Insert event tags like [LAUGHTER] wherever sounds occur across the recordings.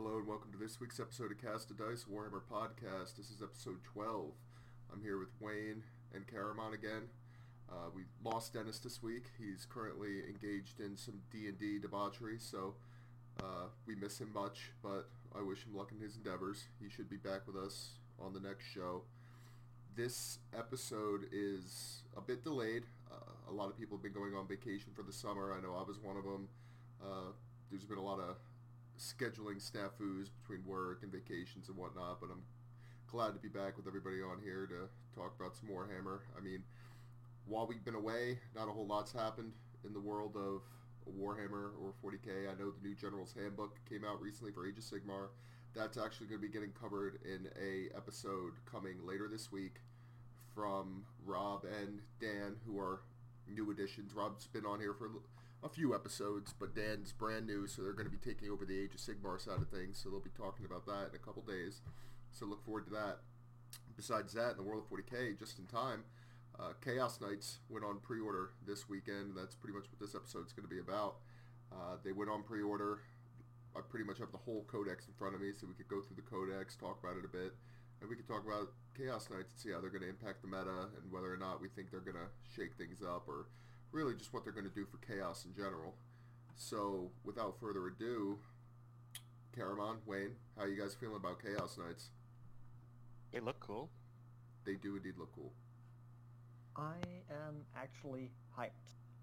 Hello and welcome to this week's episode of Cast a Dice Warhammer Podcast. This is episode 12. I'm here with Wayne and Caramon again. Uh, we lost Dennis this week. He's currently engaged in some D&D debauchery, so uh, we miss him much, but I wish him luck in his endeavors. He should be back with us on the next show. This episode is a bit delayed. Uh, a lot of people have been going on vacation for the summer. I know I was one of them. Uh, there's been a lot of scheduling snafus between work and vacations and whatnot, but I'm glad to be back with everybody on here to talk about some Warhammer. I mean, while we've been away, not a whole lot's happened in the world of Warhammer or 40k. I know the new General's Handbook came out recently for Age of Sigmar. That's actually going to be getting covered in a episode coming later this week from Rob and Dan, who are new additions. Rob's been on here for a few episodes, but Dan's brand new, so they're going to be taking over the Age of Sigmar side of things. So they'll be talking about that in a couple days. So look forward to that. Besides that, in the world of 40k, just in time, uh, Chaos Knights went on pre-order this weekend. That's pretty much what this episode's going to be about. Uh, they went on pre-order. I pretty much have the whole codex in front of me, so we could go through the codex, talk about it a bit, and we could talk about Chaos Knights and see how they're going to impact the meta and whether or not we think they're going to shake things up or really just what they're going to do for Chaos in general. So, without further ado, Caramon, Wayne, how you guys feeling about Chaos Knights? They look cool. They do indeed look cool. I am actually hyped,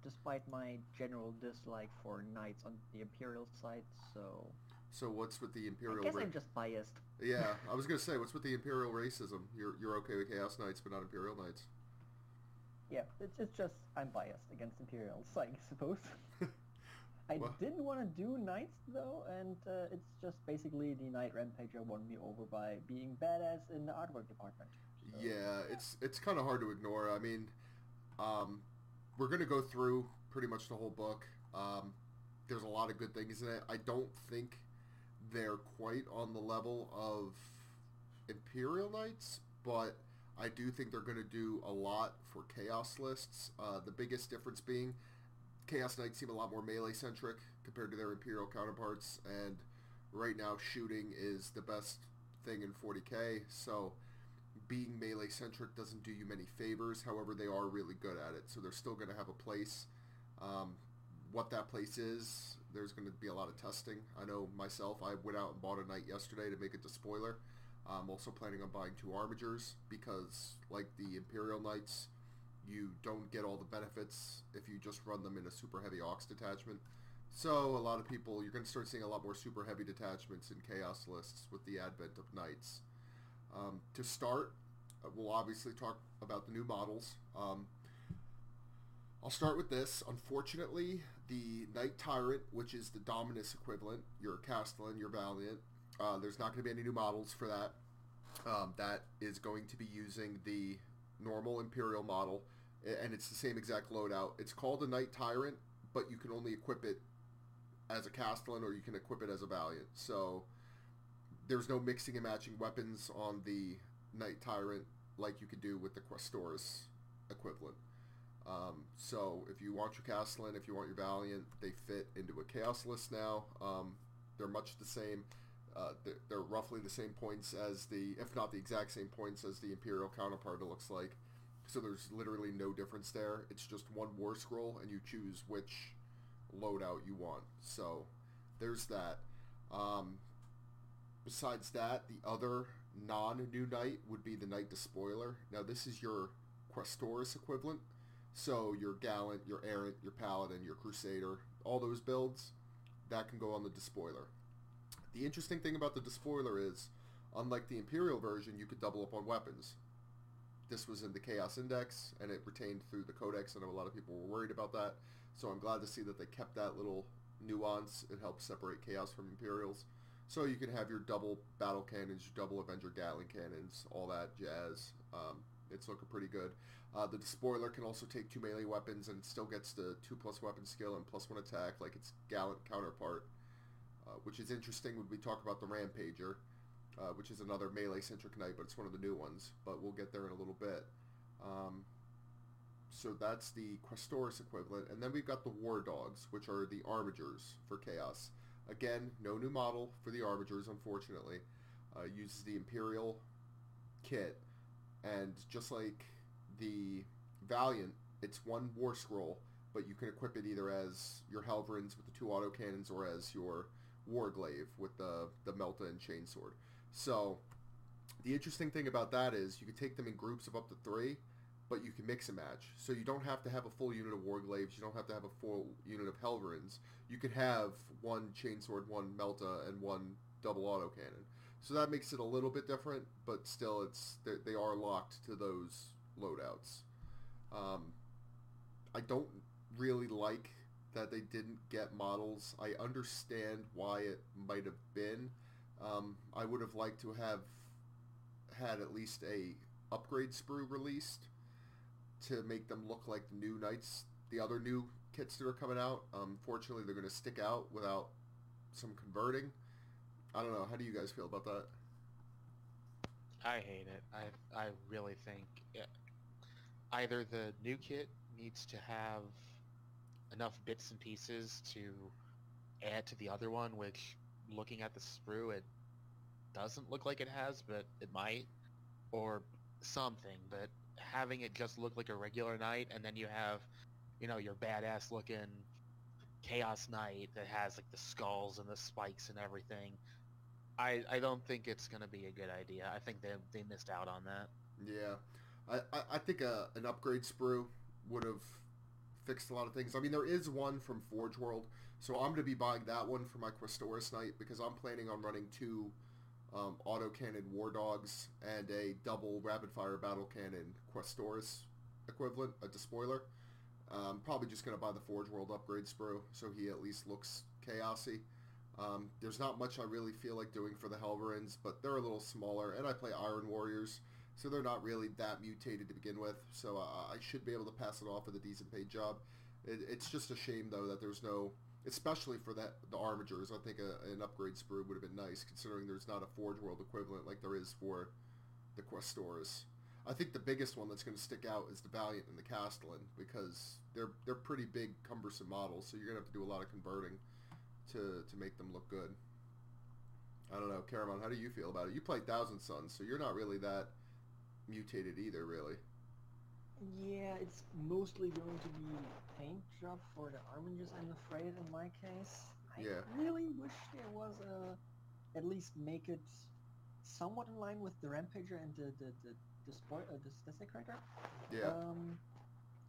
despite my general dislike for knights on the Imperial side, so... So what's with the Imperial... I guess ra- I'm just biased. Yeah, I was going to say, what's with the Imperial racism? You're, you're okay with Chaos Knights, but not Imperial Knights. Yeah, it's, it's just I'm biased against Imperials, I suppose. [LAUGHS] I Well- didn't want to do knights, though, and uh, it's just basically the Knight Rampager won me over by being badass in the artwork department. So- Yeah, it's it's kind of hard to ignore. I mean, um, we're gonna go through pretty much the whole book. Um, there's a lot of good things in it. I don't think they're quite on the level of Imperial Knights, but I do think they're going to do a lot for Chaos lists. Uh, the biggest difference being Chaos Knights seem a lot more melee centric compared to their Imperial counterparts, and right now shooting is the best thing in 40k. So being melee centric doesn't do you many favors. However, they are really good at it, so they're still going to have a place. Um, what that place is, there's going to be a lot of testing. I know myself, I went out and bought a knight yesterday to make it to spoiler. I'm also planning on buying two armigers because, like the Imperial Knights, you don't get all the benefits if you just run them in a super heavy Aux detachment. So a lot of people, you're going to start seeing a lot more super heavy detachments in Chaos lists with the advent of Knights. Um, to start, uh, we'll obviously talk about the new models. Um, I'll start with this. Unfortunately, the Knight Tyrant, which is the Dominus equivalent, your Castellan, your Valiant, uh, there's not going to be any new models for that. Um, that is going to be using the normal Imperial model, and it's the same exact loadout. It's called a Knight Tyrant, but you can only equip it as a Castellan or you can equip it as a Valiant. So there's no mixing and matching weapons on the Knight Tyrant like you could do with the Questoris equivalent. Um, so if you want your Castellan, if you want your Valiant, they fit into a Chaos list now. Um, they're much the same. Uh, they're, they're roughly the same points as the, if not the exact same points as the Imperial counterpart. It looks like. So there's literally no difference there. It's just one War Scroll, and you choose which loadout you want. So there's that. Um, besides that, the other non-new knight would be the Knight Despoiler. Now this is your Questoris equivalent. So your Gallant, your Errant, your Paladin, your Crusader, all those builds, that can go on the Despoiler. The interesting thing about the Despoiler is, unlike the Imperial version, you could double up on weapons. This was in the Chaos Index, and it retained through the Codex. I know a lot of people were worried about that, so I'm glad to see that they kept that little nuance. It helps separate Chaos from Imperials. So you can have your double battle cannons, your double Avenger Gatling cannons, all that jazz. Um, it's looking pretty good. Uh, the Despoiler can also take two melee weapons and still gets the two plus weapon skill and plus one attack like its Gallant counterpart, uh, which is interesting when we talk about the Rampager, uh, which is another melee-centric knight, but it's one of the new ones. But we'll get there in a little bit. Um, so that's the Questoris equivalent. And then we've got the War Dogs, which are the Armigers for Chaos. Again, no new model for the Armigers, unfortunately. Uh, uses the Imperial kit, and just like the Valiant, it's one War Scroll, but you can equip it either as your Helverins with the two autocannons or as your Warglaive with the, the Melta and Chainsword. So, the interesting thing about that is you can take them in groups of up to three, but you can mix and match. So you don't have to have a full unit of Warglaives, you don't have to have a full unit of Helverins. You can have one Chainsword, one Melta, and one double autocannon. So that makes it a little bit different, but still, it's they are locked to those loadouts. Um, I don't really like that they didn't get models. I understand why it might have been. Um, I would have liked to have had at least a upgrade sprue released to make them look like the new knights, the other new kits that are coming out. Um, fortunately, they're going to stick out without some converting. I don't know. How do you guys feel about that? I hate it. I I really think it, either the new kit needs to have enough bits and pieces to add to the other one, which looking at the sprue, it doesn't look like it has, but it might, or something. But having it just look like a regular knight, and then you have, you know, your badass looking chaos knight that has like the skulls and the spikes and everything. I I don't think it's gonna be a good idea. I think they they missed out on that. Yeah, I I, I think a, an upgrade sprue would have fixed a lot of things. I mean, there is one from Forge World, so I'm going to be buying that one for my Questoris Knight because I'm planning on running two um, autocannon War Dogs and a double rapid fire battle cannon Questoris equivalent, a despoiler. Um, probably just going to buy the Forge World upgrade sprue so he at least looks chaosy. Um, there's not much I really feel like doing for the Helverins, but they're a little smaller, and I play Iron Warriors, so they're not really that mutated to begin with. So uh, I should be able to pass it off with a decent paid job. It, it's just a shame though that there's no, especially for that the Armigers. I think a, an upgrade sprue would have been nice, considering there's not a Forge World equivalent like there is for the Questoris. I think the biggest one that's going to stick out is the Valiant and the Castellan because they're they're pretty big, cumbersome models. So you're going to have to do a lot of converting to to make them look good. I don't know, Caramon, how do you feel about it? You play Thousand Sons, so you're not really that mutated either, really. Yeah, it's mostly going to be paint job for the Armigers, I'm afraid, in my case. I Yeah. really wish there was a... At least make it somewhat in line with the Rampager and the the the, the, uh, the Desecrator. Yeah. Um,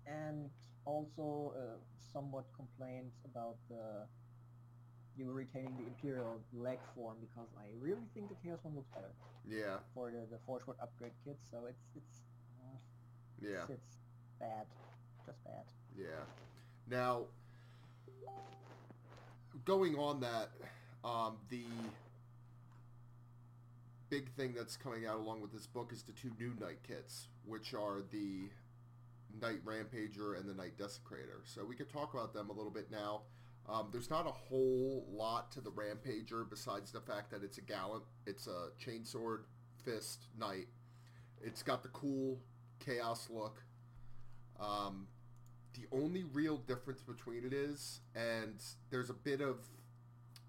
and also uh, somewhat complained about the you retaining the Imperial leg form because I really think the Chaos one looks better yeah. for the the Forge World upgrade kit. So it's it's uh, Yeah. it's, it's bad, just bad. Yeah. Now, going on that, um, the big thing that's coming out along with this book is the two new Knight kits, which are the Knight Rampager and the Knight Desecrator. So we could talk about them a little bit now. Um, there's not a whole lot to the Rampager besides the fact that it's a gallant. It's a chainsword, fist, knight. It's got the cool chaos look. Um, the only real difference between it is, and there's a bit of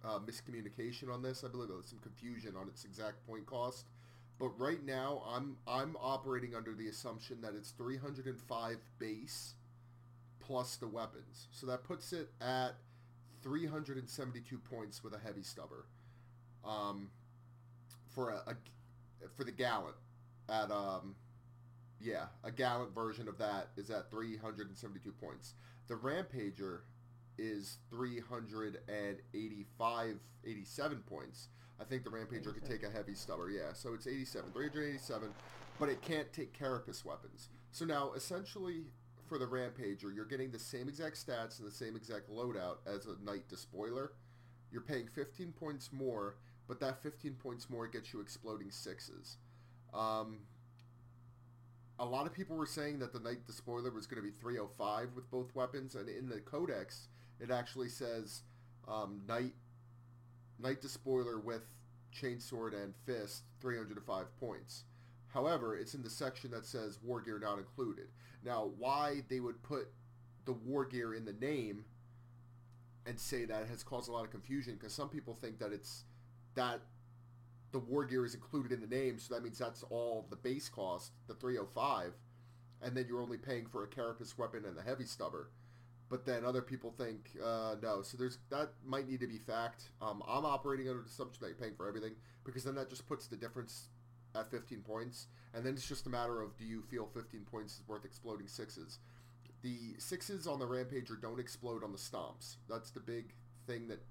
uh, miscommunication on this. I believe there's some confusion on its exact point cost. But right now, I'm I'm operating under the assumption that it's 305 base plus the weapons. So that puts it at 372 points with a heavy stubber. Um, for a, a for the gallant at um yeah, a gallant version of that is at 372 points. The Rampager is 385, 87 points. I think the Rampager could take a heavy stubber, yeah. So it's 87, 387, but it can't take carapace weapons. So now, essentially, for the Rampager, you're getting the same exact stats and the same exact loadout as a Knight Despoiler. You're paying 15 points more, but that 15 points more gets you exploding sixes. Um, a lot of people were saying that the Knight Despoiler was going to be 305 with both weapons, and in the Codex, it actually says um, Knight Knight Despoiler with Chainsword and Fist, 305 points. However, it's in the section that says War Gear not included. Now, why they would put the War Gear in the name and say that has caused a lot of confusion because some people think that it's that the war gear is included in the name, so that means that's all the base cost, the 305, and then you're only paying for a carapace weapon and the heavy stubber. But then other people think uh, no, so there's that might need to be fact. Um, I'm operating under the assumption that you're paying for everything because then that just puts the difference at 15 points, and then it's just a matter of do you feel 15 points is worth exploding sixes. The sixes on the Rampager don't explode on the stomps. That's the big thing that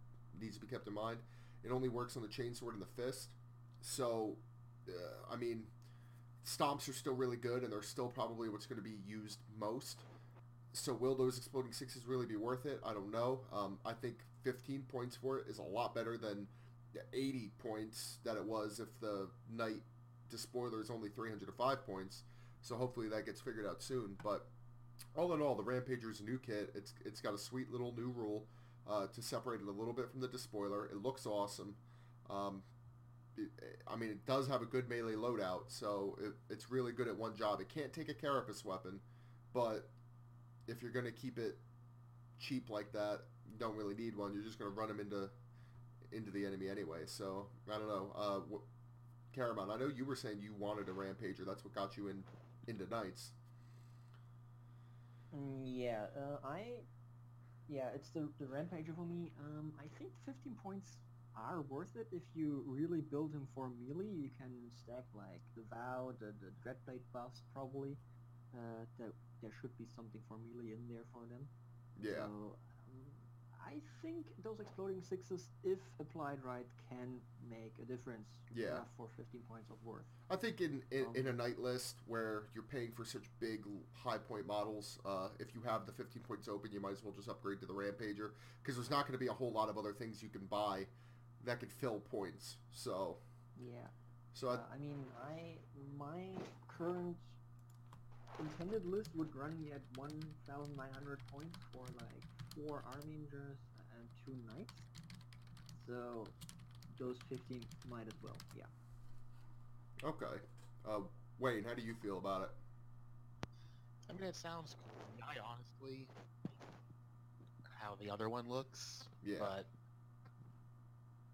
needs to be kept in mind. It only works on the chainsword and the fist. So, uh, I mean, stomps are still really good, and they're still probably what's going to be used most. So, will those exploding sixes really be worth it? I don't know. Um, I think 15 points for it is a lot better than 80 points that it was if the knight despoiler is only 305 points. So hopefully that gets figured out soon. But all in all, the Rampager's new kit. It's it's got a sweet little new rule uh, to separate it a little bit from the despoiler. It looks awesome. Um, it, I mean, it does have a good melee loadout, so it, it's really good at one job. It can't take a carapace weapon, but if you're going to keep it cheap like that, you don't really need one. You're just going to run them into into the enemy anyway. So I don't know. Uh, wh- Caramon, I know you were saying you wanted a rampager. That's what got you in into knights. Mm, yeah, uh, I, yeah, it's the the rampager for me. Um, I think 15 points are worth it if you really build him for melee. You can stack like the vow, the the dreadblade buffs probably. Uh, that there should be something for melee in there for them. Yeah. So, I think those exploding sixes, if applied right, can make a difference. Yeah. for 15 points of worth. I think in, in, Um, in a knight list where you're paying for such big high point models, uh, if you have the 15 points open, you might as well just upgrade to the Rampager because there's not going to be a whole lot of other things you can buy that could fill points. So, Yeah. so I, Uh, I mean, I my current intended list would run me at 1,900 points for like four Armigers and two Knights. So those 15 might as well. Yeah. okay. Uh, Wayne, how do you feel about it? I mean, it sounds cool. I honestly how the other one looks, Yeah. but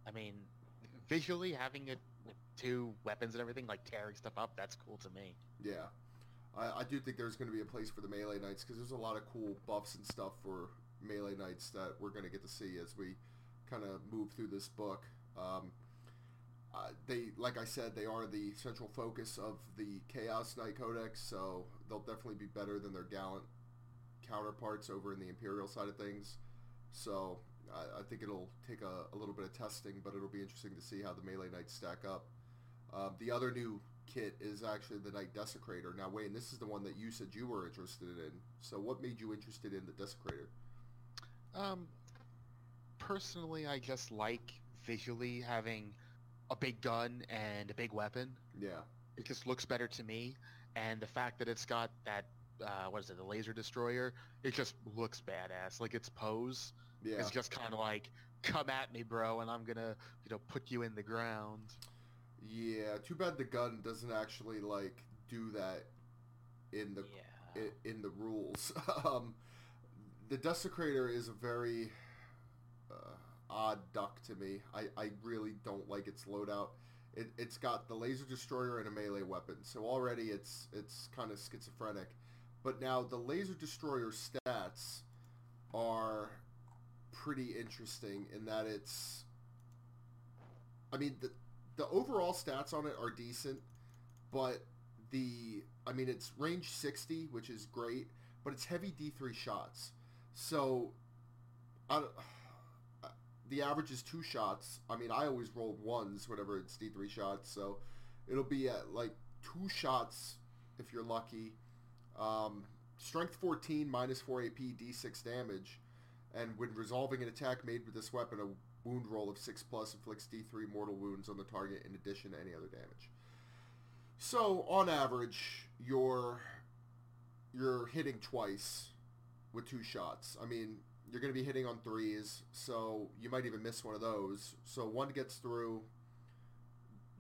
I mean, visually having it with two weapons and everything, like tearing stuff up, that's cool to me. Yeah. I, I do think there's going to be a place for the melee knights because there's a lot of cool buffs and stuff for melee knights that we're going to get to see as we kind of move through this book. Um, uh, they, like I said, they are the central focus of the Chaos Knight Codex, so they'll definitely be better than their gallant counterparts over in the Imperial side of things. So I, I think it'll take a, a little bit of testing, but it'll be interesting to see how the melee knights stack up. Um, the other new kit is actually the Knight Desecrator. Now, Wayne, this is the one that you said you were interested in. So, what made you interested in the Desecrator? Um, personally, I just like visually having a big gun and a big weapon. Yeah, It just looks better to me, and the fact that it's got that uh, what is it, the laser destroyer? It just looks badass. Like its pose yeah, is just kind of like, come at me, bro, and I'm gonna, you know, put you in the ground. yeah. Too bad the gun doesn't actually like do that in the Yeah. i- in the rules. [LAUGHS] um, the Desecrator is a very uh, odd duck to me. I, I really don't like its loadout. It, it's got the laser destroyer and a melee weapon, so already it's it's kind of schizophrenic. But now the laser destroyer stats are pretty interesting in that it's. I mean the the overall stats on it are decent, but the I mean it's range 60, which is great, but it's heavy D3 shots. So [SIGHS] I the average is two shots. I mean, I always roll ones whenever it's D3 shots, so it'll be at like two shots if you're lucky. Um, strength 14 minus 4 AP D6 damage, and when resolving an attack made with this weapon, a wound roll of 6 plus inflicts D3 mortal wounds on the target in addition to any other damage. So on average, you're you're hitting twice with two shots. I mean, you're going to be hitting on threes, so you might even miss one of those. So one gets through.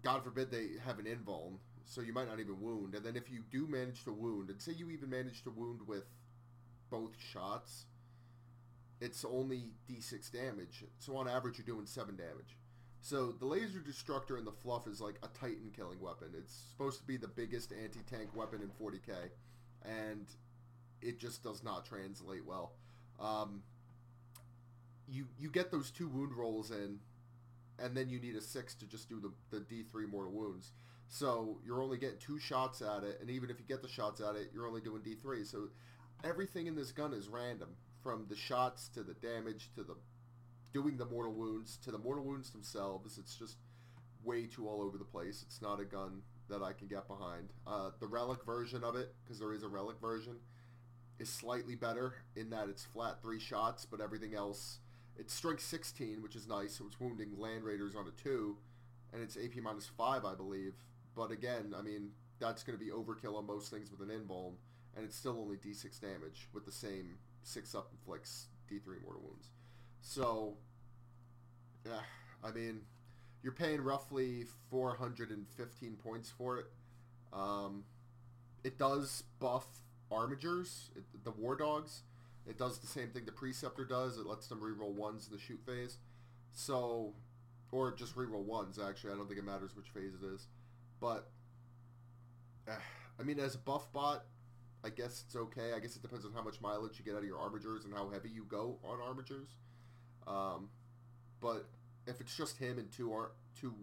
God forbid they have an invuln, so you might not even wound. And then if you do manage to wound, and say you even manage to wound with both shots, it's only d6 damage. So on average, you're doing seven damage. So the laser destructor in the fluff is like a titan killing weapon. It's supposed to be the biggest anti-tank weapon in 40k, and it just does not translate well. Um, you you get those two wound rolls in, and then you need a six to just do the the D3 mortal wounds. So you're only getting two shots at it, and even if you get the shots at it, you're only doing D3. So everything in this gun is random, from the shots to the damage to the doing the mortal wounds to the mortal wounds themselves. It's just way too all over the place. It's not a gun that I can get behind. Uh, the relic version of it, because there is a relic version, is slightly better in that it's flat three shots, but everything else, it's strength 16, which is nice, so it's wounding land raiders on a two, and it's AP minus five, I believe. But again, I mean, that's going to be overkill on most things with an invuln, and it's still only D6 damage with the same six up inflicts D3 mortal wounds. So, yeah, I mean, you're paying roughly 415 points for it. Um, it does buff armigers, it, the war dogs. It does the same thing the preceptor does. It lets them reroll ones in the shoot phase. So, or just reroll ones. Actually, I don't think it matters which phase it is. But, uh, I mean, as a buff bot, I guess it's okay. I guess it depends on how much mileage you get out of your armigers and how heavy you go on armigers. Um, but if it's just him and two ar- two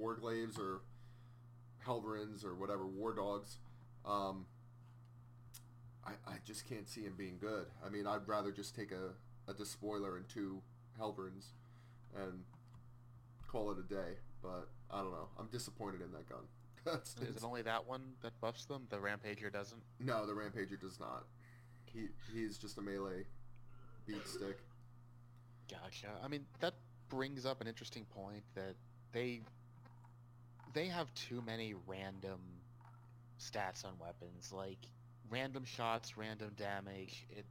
warglaives or helverins or whatever war dogs, um, I, I just can't see him being good. I mean, I'd rather just take a, a despoiler and two helverins and call it a day. But I don't know. I'm disappointed in that gun. [LAUGHS] That's, Is it only that one that buffs them? The Rampager doesn't? no, the Rampager does not. He he's just a melee beat stick. Gotcha. I mean, that brings up an interesting point that they they have too many random stats on weapons, like random shots, random damage. It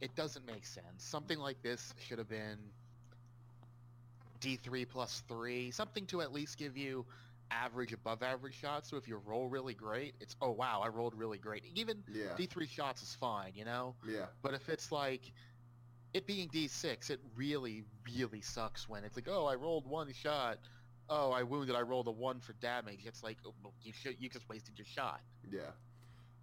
it doesn't make sense. Something like this should have been D3 plus 3, something to at least give you average above average shots. So if you roll really great, it's oh wow, I rolled really great. Even Yeah, D3 shots is fine, you know? yeah, But if it's like it being D6, it really, really sucks when it's like, oh, I rolled one shot. Oh, I wounded. I rolled a one for damage. It's like oh, you should, you just wasted your shot. yeah.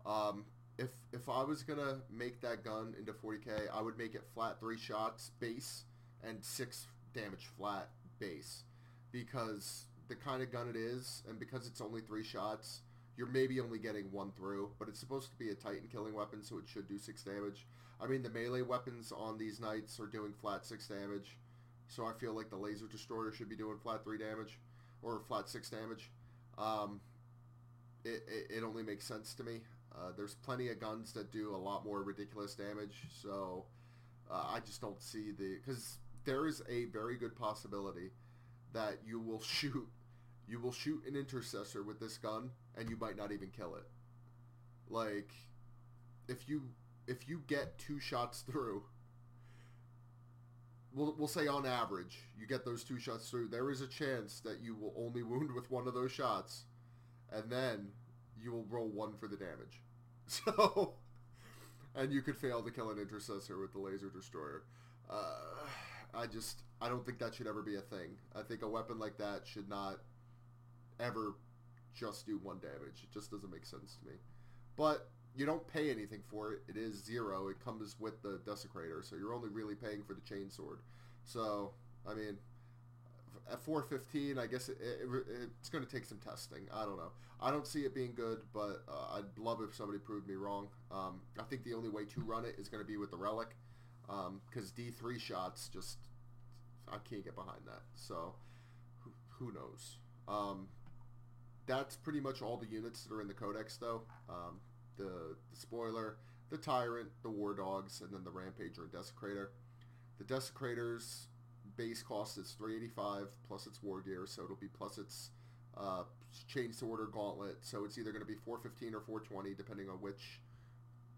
Um, if if I was gonna make that gun into 40k, I would make it flat three shots base and six damage flat base, because the kind of gun it is, and because it's only three shots, you're maybe only getting one through, but it's supposed to be a Titan killing weapon, so it should do six damage. I mean, the melee weapons on these knights are doing flat six damage, so I feel like the laser destroyer should be doing flat three damage, or flat six damage. Um, it, it, it only makes sense to me. Uh, there's plenty of guns that do a lot more ridiculous damage, so uh, I just don't see the because there is a very good possibility that you will [LAUGHS] shoot you will shoot an intercessor with this gun and you might not even kill it. Like if you if you get two shots through we'll, we'll say on average you get those two shots through there is a chance that you will only wound with one of those shots and then you will roll one for the damage [LAUGHS] so and you could fail to kill an intercessor with the laser destroyer uh, i just i don't think that should ever be a thing i think a weapon like that should not ever just do one damage it just doesn't make sense to me but you don't pay anything for it. It is zero. It comes with the desecrator, so you're only really paying for the chainsword. So, I mean, at 415, I guess it, it, it's going to take some testing. I don't know. I don't see it being good, but uh, I'd love if somebody proved me wrong. Um, I think the only way to run it is going to be with the relic, because D3 shots just I can't get behind that. So, who, who knows? Um, that's pretty much all the units that are in the codex, though. Um, the, the spoiler, the tyrant, the war dogs, and then the rampager and desecrator. The desecrator's base cost is 385 plus its war gear, so it'll be plus its uh, chain sword or gauntlet. So it's either going to be 415 or 420, depending on which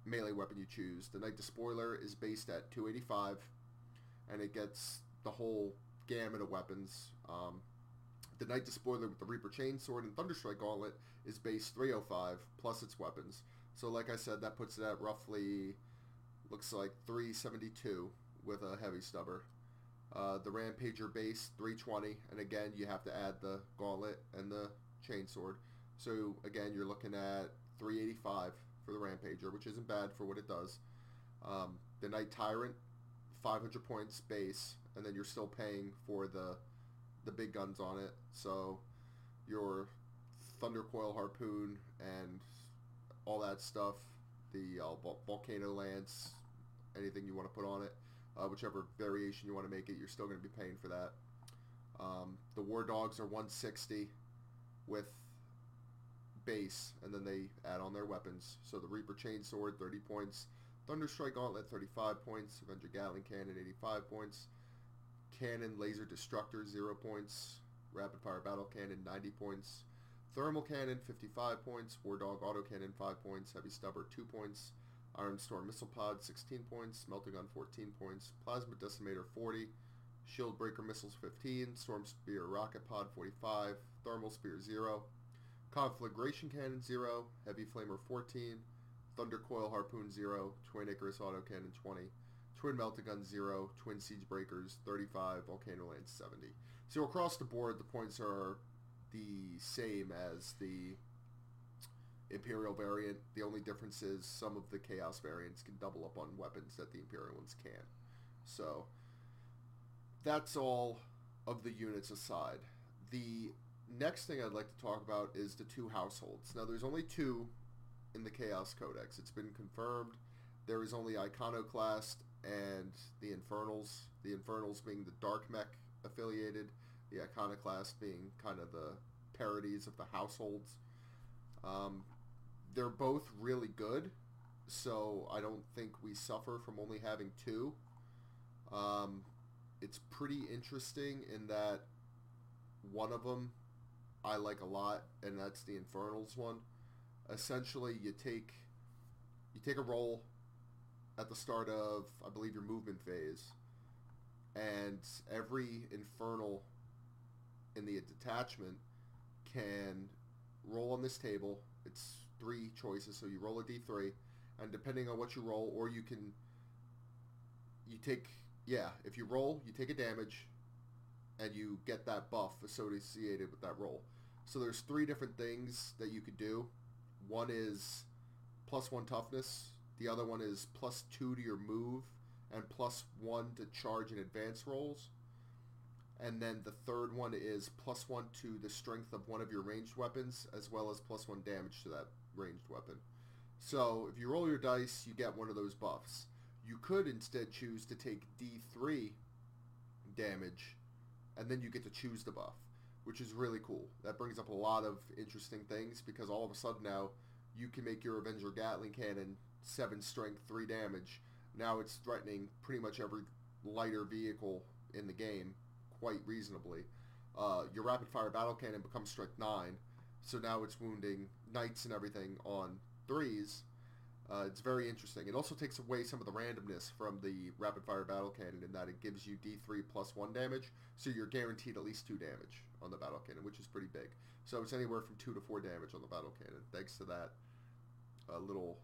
melee weapon you choose. The knight despoiler is based at 285, and it gets the whole gamut of weapons. Um, the Knight Despoiler with the Reaper Chainsword and Thunderstrike Gauntlet is base 305 plus its weapons. So like I said, that puts it at roughly, looks like 372 with a heavy stubber. Uh, the Rampager base 320, and again you have to add the gauntlet and the chainsword. So again, you're looking at 385 for the Rampager, which isn't bad for what it does. Um, the Knight Tyrant, 500 points base, and then you're still paying for the the big guns on it. So your Thunder Coil Harpoon and all that stuff, the uh, Volcano Lance, anything you want to put on it, uh, whichever variation you want to make it, you're still going to be paying for that. Um, the War Dogs are 160 with base, and then they add on their weapons. So the Reaper Chainsword, 30 points. Thunderstrike Gauntlet, 35 points. Avenger Gatling Cannon, 85 points. Cannon Laser Destructor, 0 points. Rapid Fire Battle Cannon, 90 points. Thermal Cannon, 55 points. War Dog Auto Cannon, 5 points. Heavy Stubber, 2 points. Iron Storm Missile Pod, 16 points. Melta Gun, 14 points. Plasma Decimator, 40. Shield Breaker Missiles, 15. Storm Spear Rocket Pod, 45. Thermal Spear, 0. Conflagration Cannon 0, Heavy Flamer 14, Thunder Coil Harpoon 0, Twin Icarus Auto Cannon 20, Twin Melta Gun 0, Twin Siege Breakers 35, Volcano Lance 70. So across the board, the points are the same as the Imperial variant. The only difference is some of the Chaos variants can double up on weapons that the Imperial ones can't. So that's all of the units aside. The next thing I'd like to talk about is the two households. Now, there's only two in the Chaos Codex. It's been confirmed. There is only Iconoclast and the Infernals. The Infernals being the Dark Mech affiliated, the Iconoclast being kind of the parodies of the households. Um, they're both really good, so I don't think we suffer from only having two. Um, it's pretty interesting in that one of them I like a lot, and that's the Infernals one. Essentially, you take you take a roll at the start of I believe your movement phase, and every Infernal in the detachment can roll on this table. It's three choices, so you roll a d3, and depending on what you roll, or you can you take yeah, if you roll, you take a damage, and you get that buff associated with that roll. So there's three different things that you could do. One is plus one toughness. The other one is plus two to your move and plus one to charge and advance rolls. And then the third one is plus one to the strength of one of your ranged weapons as well as plus one damage to that ranged weapon. So if you roll your dice, you get one of those buffs. You could instead choose to take D3 damage and then you get to choose the buff, which is really cool. That brings up a lot of interesting things because all of a sudden now you can make your Avenger Gatling cannon seven strength, three damage. Now it's threatening pretty much every lighter vehicle in the game quite reasonably. Uh, your rapid fire battle cannon becomes strength nine, so now it's wounding knights and everything on threes. Uh, it's very interesting. It also takes away some of the randomness from the rapid fire battle cannon in that it gives you D3 plus 1 damage, so you're guaranteed at least 2 damage on the battle cannon, which is pretty big. So it's anywhere from 2 to 4 damage on the battle cannon, thanks to that uh, little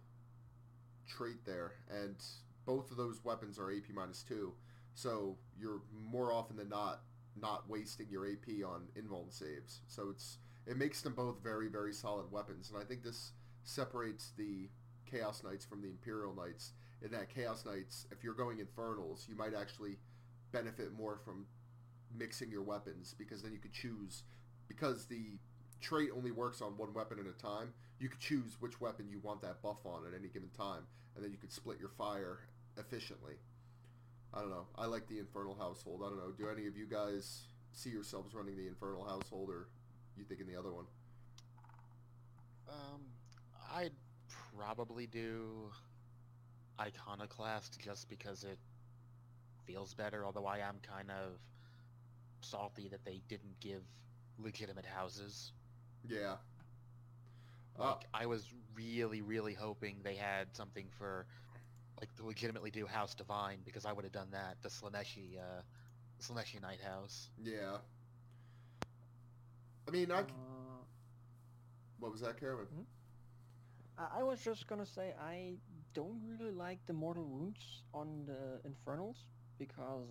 trait there. And both of those weapons are AP minus 2, so you're more often than not not wasting your AP on invuln saves. So it's it makes them both very, very solid weapons, and I think this separates the Chaos Knights from the Imperial Knights in that Chaos Knights, if you're going Infernals, you might actually benefit more from mixing your weapons because then you could choose because the trait only works on one weapon at a time. You could choose which weapon you want that buff on at any given time, and then you could split your fire efficiently. I don't know. I like the Infernal household. I don't know. Do any of you guys see yourselves running the Infernal household, or you thinking the other one? Um, I'd probably do Iconoclast just because it feels better, although I am kind of salty that they didn't give legitimate houses. Yeah. Uh, I was really, really hoping they had something for, like, to legitimately do House Divine, because I would have done that, the Slaaneshi, uh, Slaaneshi Knight House. yeah. I mean, I. c- Uh, what was that, Karen? I I was just gonna say I don't really like the mortal wounds on the infernals because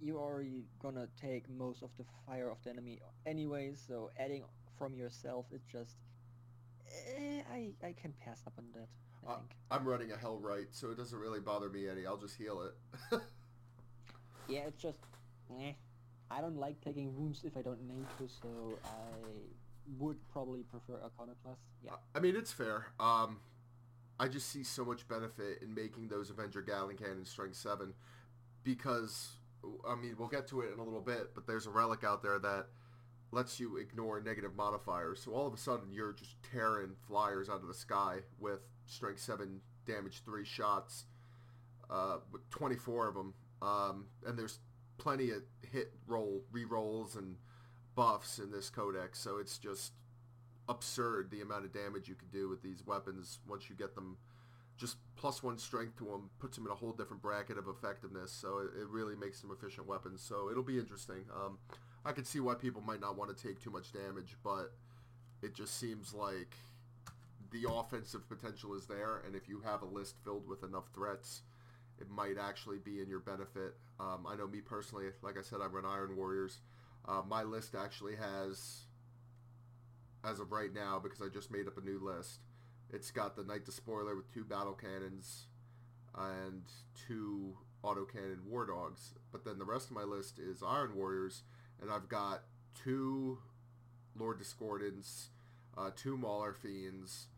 you are gonna take most of the fire of the enemy anyway. So adding from yourself, it's just eh, I I can pass up on that. I think. I'm running a hell right, so it doesn't really bother me any. I'll just heal it. [LAUGHS] Yeah, it's just, eh. I don't like taking wounds if I don't need to, so I would probably prefer a Iconoclast. Yeah. I mean, it's fair. Um, I just see so much benefit in making those Avenger Gatling Cannon strength 7 because, I mean, we'll get to it in a little bit, but there's a relic out there that lets you ignore negative modifiers. So all of a sudden, you're just tearing flyers out of the sky with strength 7 damage 3 shots, uh, with 24 of them. Um, and there's plenty of hit roll, re-rolls, and buffs in this codex, so it's just absurd the amount of damage you can do with these weapons once you get them just plus one strength to them puts them in a whole different bracket of effectiveness so it, it really makes them efficient weapons so it'll be interesting. Um, i can see why people might not want to take too much damage but it just seems like the offensive potential is there and if you have a list filled with enough threats it might actually be in your benefit um, i know me personally like i said i run iron warriors uh, my list actually has as of right now because I just made up a new list. It's got the Knight Despoiler with two battle cannons and two autocannon war dogs. But then the rest of my list is Iron Warriors, and I've got two Lord Discordants, uh, two Mauler Fiends,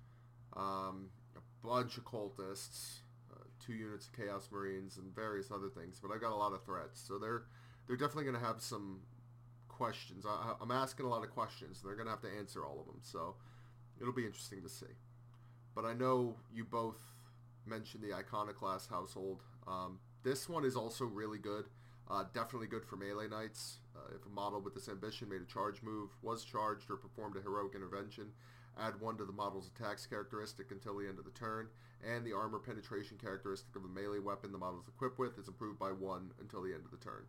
um, a bunch of cultists, two units of Chaos Marines, and various other things. But I've got a lot of threats, so they're they're definitely going to have some questions. I, I'm asking a lot of questions. and They're going to have to answer all of them, so it'll be interesting to see. But I know you both mentioned the Iconoclast household. Um, this one is also really good. Uh, definitely good for melee knights. Uh, if a model with this ambition made a charge move, was charged, or performed a heroic intervention, add one to the model's attacks characteristic until the end of the turn, and the armor penetration characteristic of the melee weapon the model is equipped with is improved by one until the end of the turn.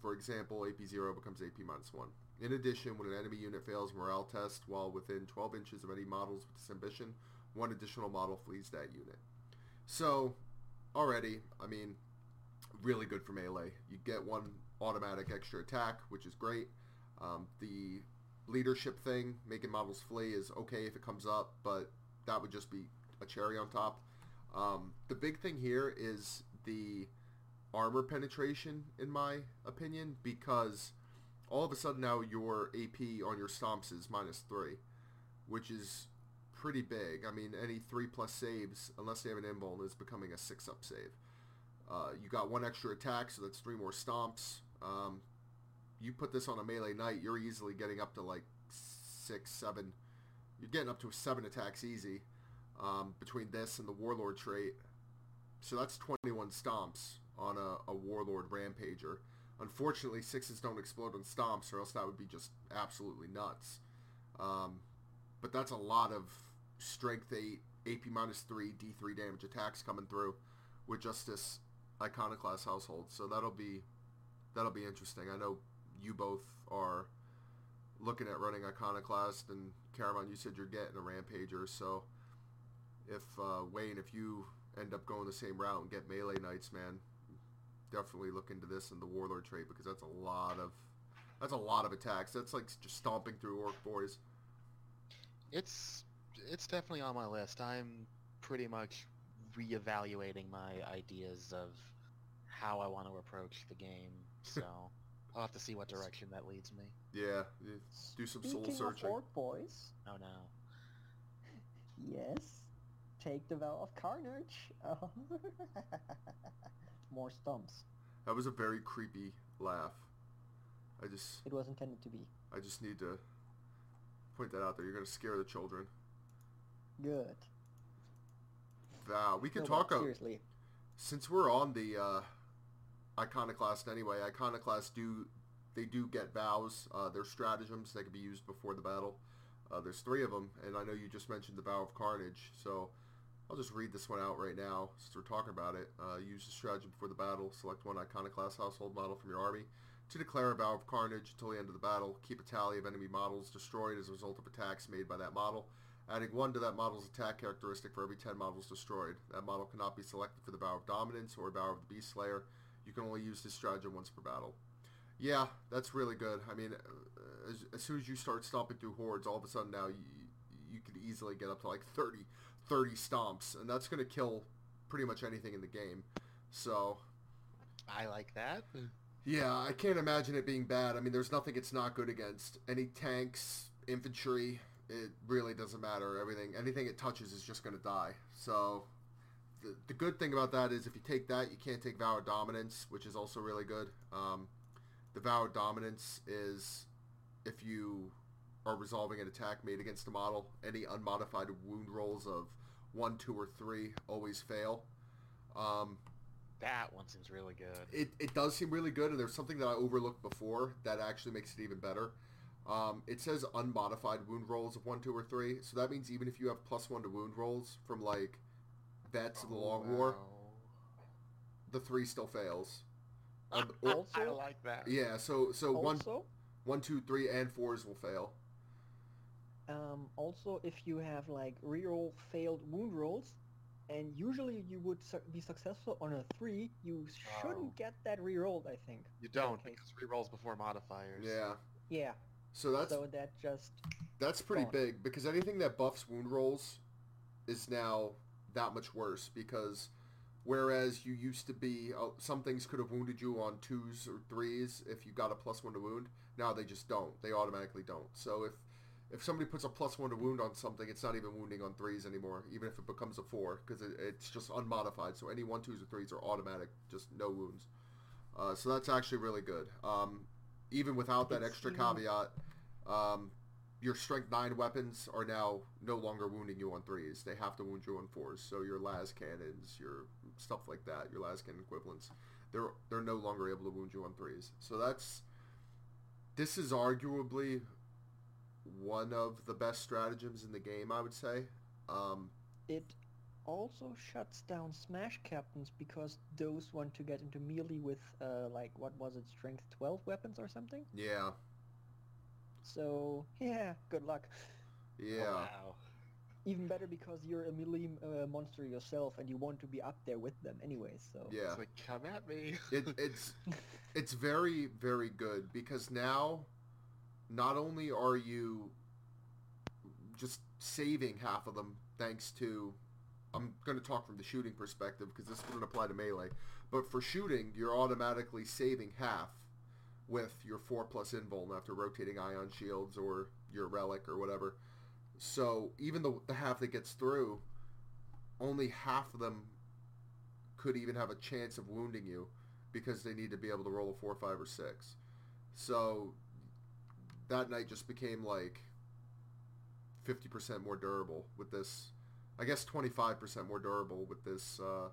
For example, AP 0 becomes AP minus 1. In addition, when an enemy unit fails morale test while within 12 inches of any models with this ambition, one additional model flees that unit. So, already, I mean, really good for melee. You get one automatic extra attack, which is great. Um, the leadership thing, making models flee, is okay if it comes up, but that would just be a cherry on top. Um, the big thing here is the armor penetration, in my opinion, because all of a sudden now your AP on your stomps is minus three, which is pretty big. I mean, any three plus saves, unless they have an invuln, is becoming a six up save. Uh, you got one extra attack, so that's three more stomps. Um, you put this on a melee knight, you're easily getting up to like six, seven. You're getting up to seven attacks easy um, between this and the warlord trait. So that's 21 stomps on a, a warlord rampager. Unfortunately, sixes don't explode on stomps, or else that would be just absolutely nuts. Um, but that's a lot of strength 8, AP minus 3, D3 damage attacks coming through with just this iconoclast household. So that'll be that'll be interesting. I know you both are looking at running iconoclast, and Caramon, you said you're getting a rampager. So if uh, Wayne, if you end up going the same route and get melee knights, man, definitely look into this and the warlord trait because that's a lot of that's a lot of attacks. That's like just stomping through orc boys. It's it's definitely on my list. I'm pretty much reevaluating my ideas of how I want to approach the game. [LAUGHS] So I'll have to see what direction that leads me. Yeah, do some soul Speaking searching. of orc boys, Oh no. yes, take the vow of carnage. [LAUGHS] More stumps. That was a very creepy laugh. I just It was intended to be. I just need to point that out there. You're gonna scare the children. Good. Vow. We can No, talk about seriously. since we're on the uh, iconoclast anyway. Iconoclasts do they do get vows. Uh, they're stratagems that can be used before the battle. Uh, there's three of them, and I know you just mentioned the vow of carnage, so I'll just read this one out right now since we're talking about it. Uh, use the stratagem before the battle. Select one iconoclast household model from your army to declare a vow of carnage until the end of the battle. Keep a tally of enemy models destroyed as a result of attacks made by that model, adding one to that model's attack characteristic for every 10 models destroyed. That model cannot be selected for the vow of dominance or vow of the beast slayer. You can only use this stratagem once per battle. Yeah, that's really good. I mean, uh, as, as soon as you start stomping through hordes, all of a sudden now you, you could easily get up to like 30, 30 stomps, and that's going to kill pretty much anything in the game. So, I like that. yeah, I can't imagine it being bad. I mean, there's nothing it's not good against. Any tanks, infantry, it really doesn't matter. Everything, anything it touches is just going to die. So, the, the good thing about that is if you take that, you can't take Vow of Dominance, which is also really good. Um, the Vow of Dominance is if you are resolving an attack made against a model, any unmodified wound rolls of 1, 2, or 3 always fail. Um, That one seems really good. it, it does seem really good, and there's something that I overlooked before that actually makes it even better. Um, it says unmodified wound rolls of 1, 2, or 3, so that means even if you have plus 1 to wound rolls from, like, Vets of the Oh, Long War, the 3 still fails. [LAUGHS] Um, I or- like that. yeah, so so one, also, one, two, three, and 4s will fail. Um, also if you have like reroll failed wound rolls, and usually you would su- be successful on a three, you shouldn't Oh. get that rerolled. I think. You don't Okay. because rerolls before modifiers. Yeah. Yeah. So that's so that just That's pretty Gone. big because anything that buffs wound rolls is now that much worse because whereas you used to be uh, some things could have wounded you on twos or threes if you got a plus one to wound now they just don't they automatically don't so if if somebody puts a plus one to wound on something it's not even wounding on threes anymore even if it becomes a four because it, it's just unmodified so any one twos or threes are automatic just no wounds uh, so that's actually really good um, even without that extra caveat um, your strength nine weapons are now no longer wounding you on threes. They have to wound you on fours. So your las cannons, your stuff like that, your las cannon equivalents, they're they're no longer able to wound you on threes. So that's this is arguably one of the best stratagems in the game, I would say. Um, it also shuts down smash captains because those want to get into melee with uh, like what was it strength 12 weapons or something yeah, so yeah good luck yeah, Oh, Wow. even better because you're a melee uh, monster yourself and you want to be up there with them anyway so yeah. It's like come at me. it, it's [LAUGHS] it's very very good because now not only are you just saving half of them thanks to I'm going to talk from the shooting perspective because this wouldn't apply to melee but for shooting you're automatically saving half with your 4 plus invuln after rotating ion shields or your relic or whatever so even the, the half that gets through only half of them could even have a chance of wounding you because they need to be able to roll a four, five, or six. So that knight just became like fifty percent more durable with this. I guess twenty five percent more durable with this uh,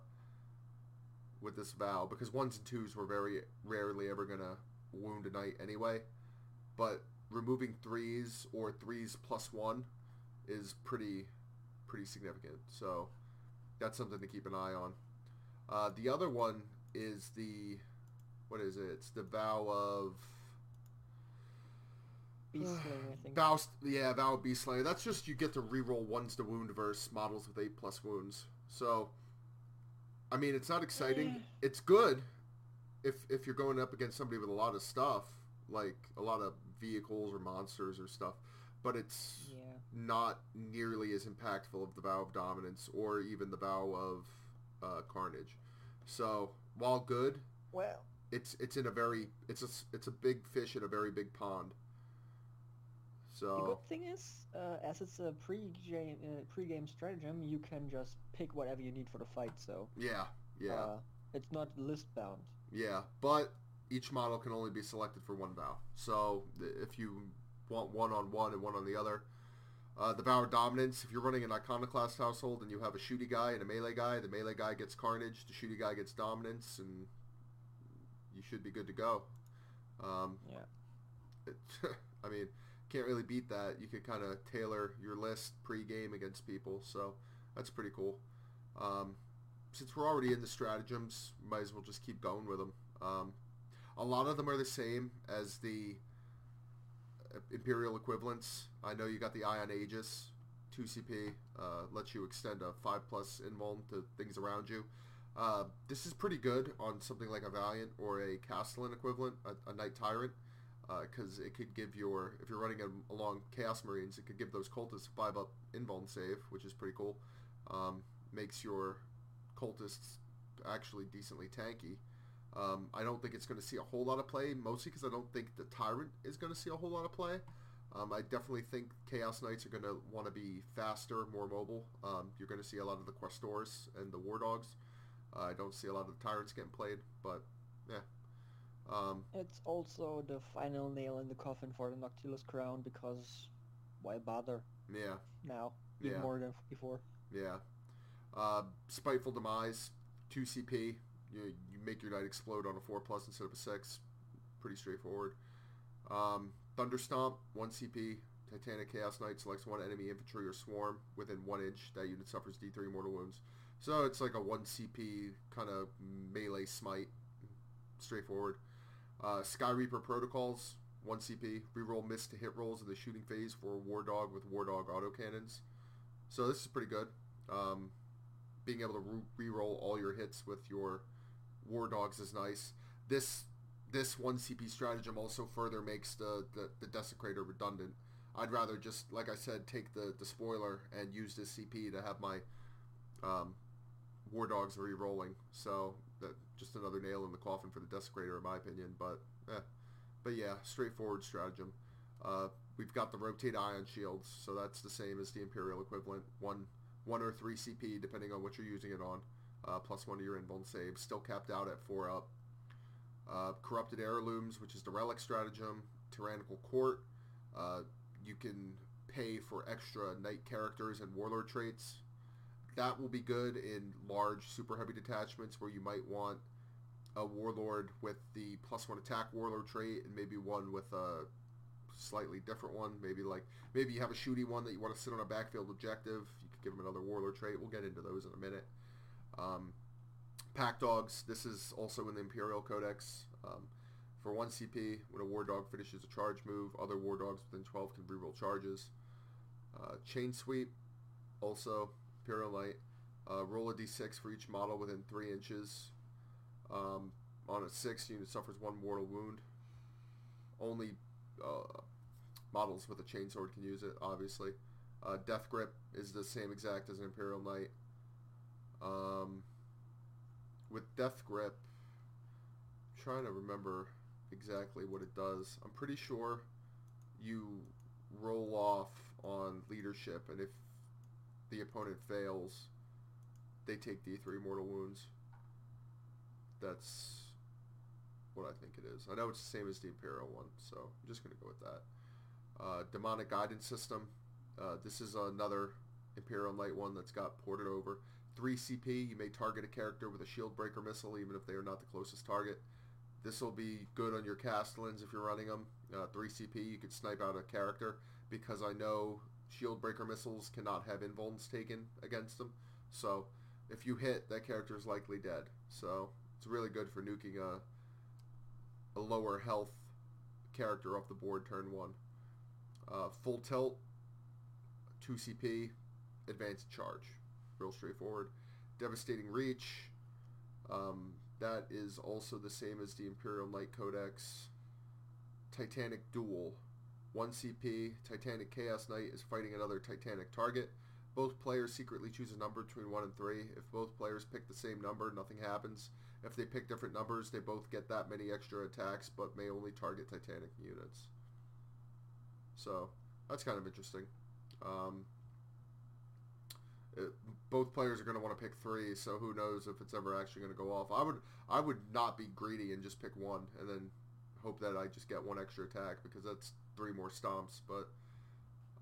with this vow because ones and twos were very rarely ever gonna wound a knight anyway. But removing threes or threes plus one is pretty pretty significant. So that's something to keep an eye on. Uh, the other one is the what is it? It's the vow of beast i think vow. Yeah, vow of beast slayer. That's just you get to reroll ones to wound versus models with eight plus wounds. So, I mean, it's not exciting. It's good if if you're going up against somebody with a lot of stuff, like a lot of vehicles or monsters or stuff. But it's yeah not nearly as impactful of the vow of dominance or even the vow of uh, carnage. So while good, well it's it's in a very it's a s- it's a big fish in a very big pond. The good thing is, uh, as it's a pre-game, uh, pre-game stratagem, you can just pick whatever you need for the fight. So yeah, yeah, uh, it's not list bound. yeah. But each model can only be selected for one vow. So if you want one on one and one on the other, uh, the of dominance. If you're running an iconoclast household and you have a shooty guy and a melee guy, the melee guy gets carnage, the shooty guy gets dominance, and you should be good to go. Um, Yeah. it, [LAUGHS] I mean, can't really beat that. You could kind of tailor your list pre-game against people, so that's pretty cool. Um, since we're already in the stratagems, might as well just keep going with them. Um, a lot of them are the same as the uh, Imperial equivalents. I know you got the Ion Aegis, 2CP, uh, lets you extend a 5 plus invuln to things around you. Uh, this is pretty good on something like a Valiant or a Castellan equivalent, a, a Knight Tyrant, because uh, it could give your, if you're running along Chaos Marines, it could give those cultists 5 up invuln save, which is pretty cool. Um, makes your cultists actually decently tanky. Um, I don't think it's going to see a whole lot of play, mostly because I don't think the Tyrant is going to see a whole lot of play. Um, I definitely think Chaos Knights are going to want to be faster, more mobile. Um, you're going to see a lot of the Questors and the War Dogs. Uh, I don't see a lot of the Tyrants getting played, but yeah. Um, it's also the final nail in the coffin for the Noctilith Crown because why bother? Yeah. Now, even yeah. more than before. Yeah. Uh, Spiteful Demise, 2 CP. You, you make your knight explode on a 4 plus instead of a 6. Pretty straightforward. Um, Thunderstomp, 1 CP. Titanic Chaos Knight selects one enemy infantry or swarm within 1 inch. That unit suffers D3 mortal wounds. So it's like a 1 CP kind of melee smite. Straightforward. Uh, Sky Reaper Protocols, 1 CP. Reroll miss to hit rolls in the shooting phase for War Dog with War Dog autocannons. So this is pretty good. Um, being able to re-roll all your hits with your War Dogs is nice. This this one CP stratagem also further makes the, the, the Desecrator redundant. I'd rather just, like I said, take the, the spoiler and use this CP to have my um, War Dogs re-rolling. So that just another nail in the coffin for the Desecrator, in my opinion. But eh. but yeah, straightforward stratagem. Uh, we've got the rotate ion shields, so that's the same as the Imperial equivalent. One one or three CP depending on what you're using it on. Uh, plus one to your invuln save. Still capped out at four up. Uh, Corrupted Heirlooms, which is the relic stratagem. Tyrannical Court. Uh, you can pay for extra knight characters and warlord traits. That will be good in large super heavy detachments where you might want a warlord with the plus one attack warlord trait and maybe one with a slightly different one. Maybe like maybe you have a shooty one that you want to sit on a backfield objective. You could give him another warlord trait. We'll get into those in a minute. Um, pack dogs. This is also in the Imperial Codex. Um, for one CP, when a war dog finishes a charge move, other war dogs within 12 can reroll charges. Uh, chain sweep, also Imperial Knight. Uh, roll a d6 for each model within 3 inches. Um, on a 6, unit suffers one mortal wound. Only uh, models with a chainsword can use it, obviously. Uh, Death Grip is the same exact as an Imperial Knight. Um, with Death Grip, I'm trying to remember exactly what it does. I'm pretty sure you roll off on leadership, and if the opponent fails, they take D3 mortal wounds. That's what I think it is. I know it's the same as the Imperial one, so I'm just going to go with that. Uh, demonic Guidance System. Uh, this is another Imperial Knight one that's got ported over. 3 CP, you may target a character with a shield breaker missile even if they are not the closest target. This will be good on your Castellans if you're running them. Uh, 3 CP, you could snipe out a character because I know shield breaker missiles cannot have invulns taken against them. So if you hit, that character is likely dead. So it's really good for nuking a, a lower health character off the board turn 1. Uh, full tilt, 2 CP, advanced charge real straightforward. Devastating Reach. Um, that is also the same as the Imperial Knight Codex. Titanic Duel. 1 CP, Titanic Chaos Knight is fighting another Titanic target. Both players secretly choose a number between 1 and 3. If both players pick the same number, nothing happens. If they pick different numbers, they both get that many extra attacks, but may only target Titanic units. So, that's kind of interesting. Um, it, both players are going to want to pick three, so who knows if it's ever actually going to go off. I would I would not be greedy and just pick one and then hope that I just get one extra attack because that's three more stomps. But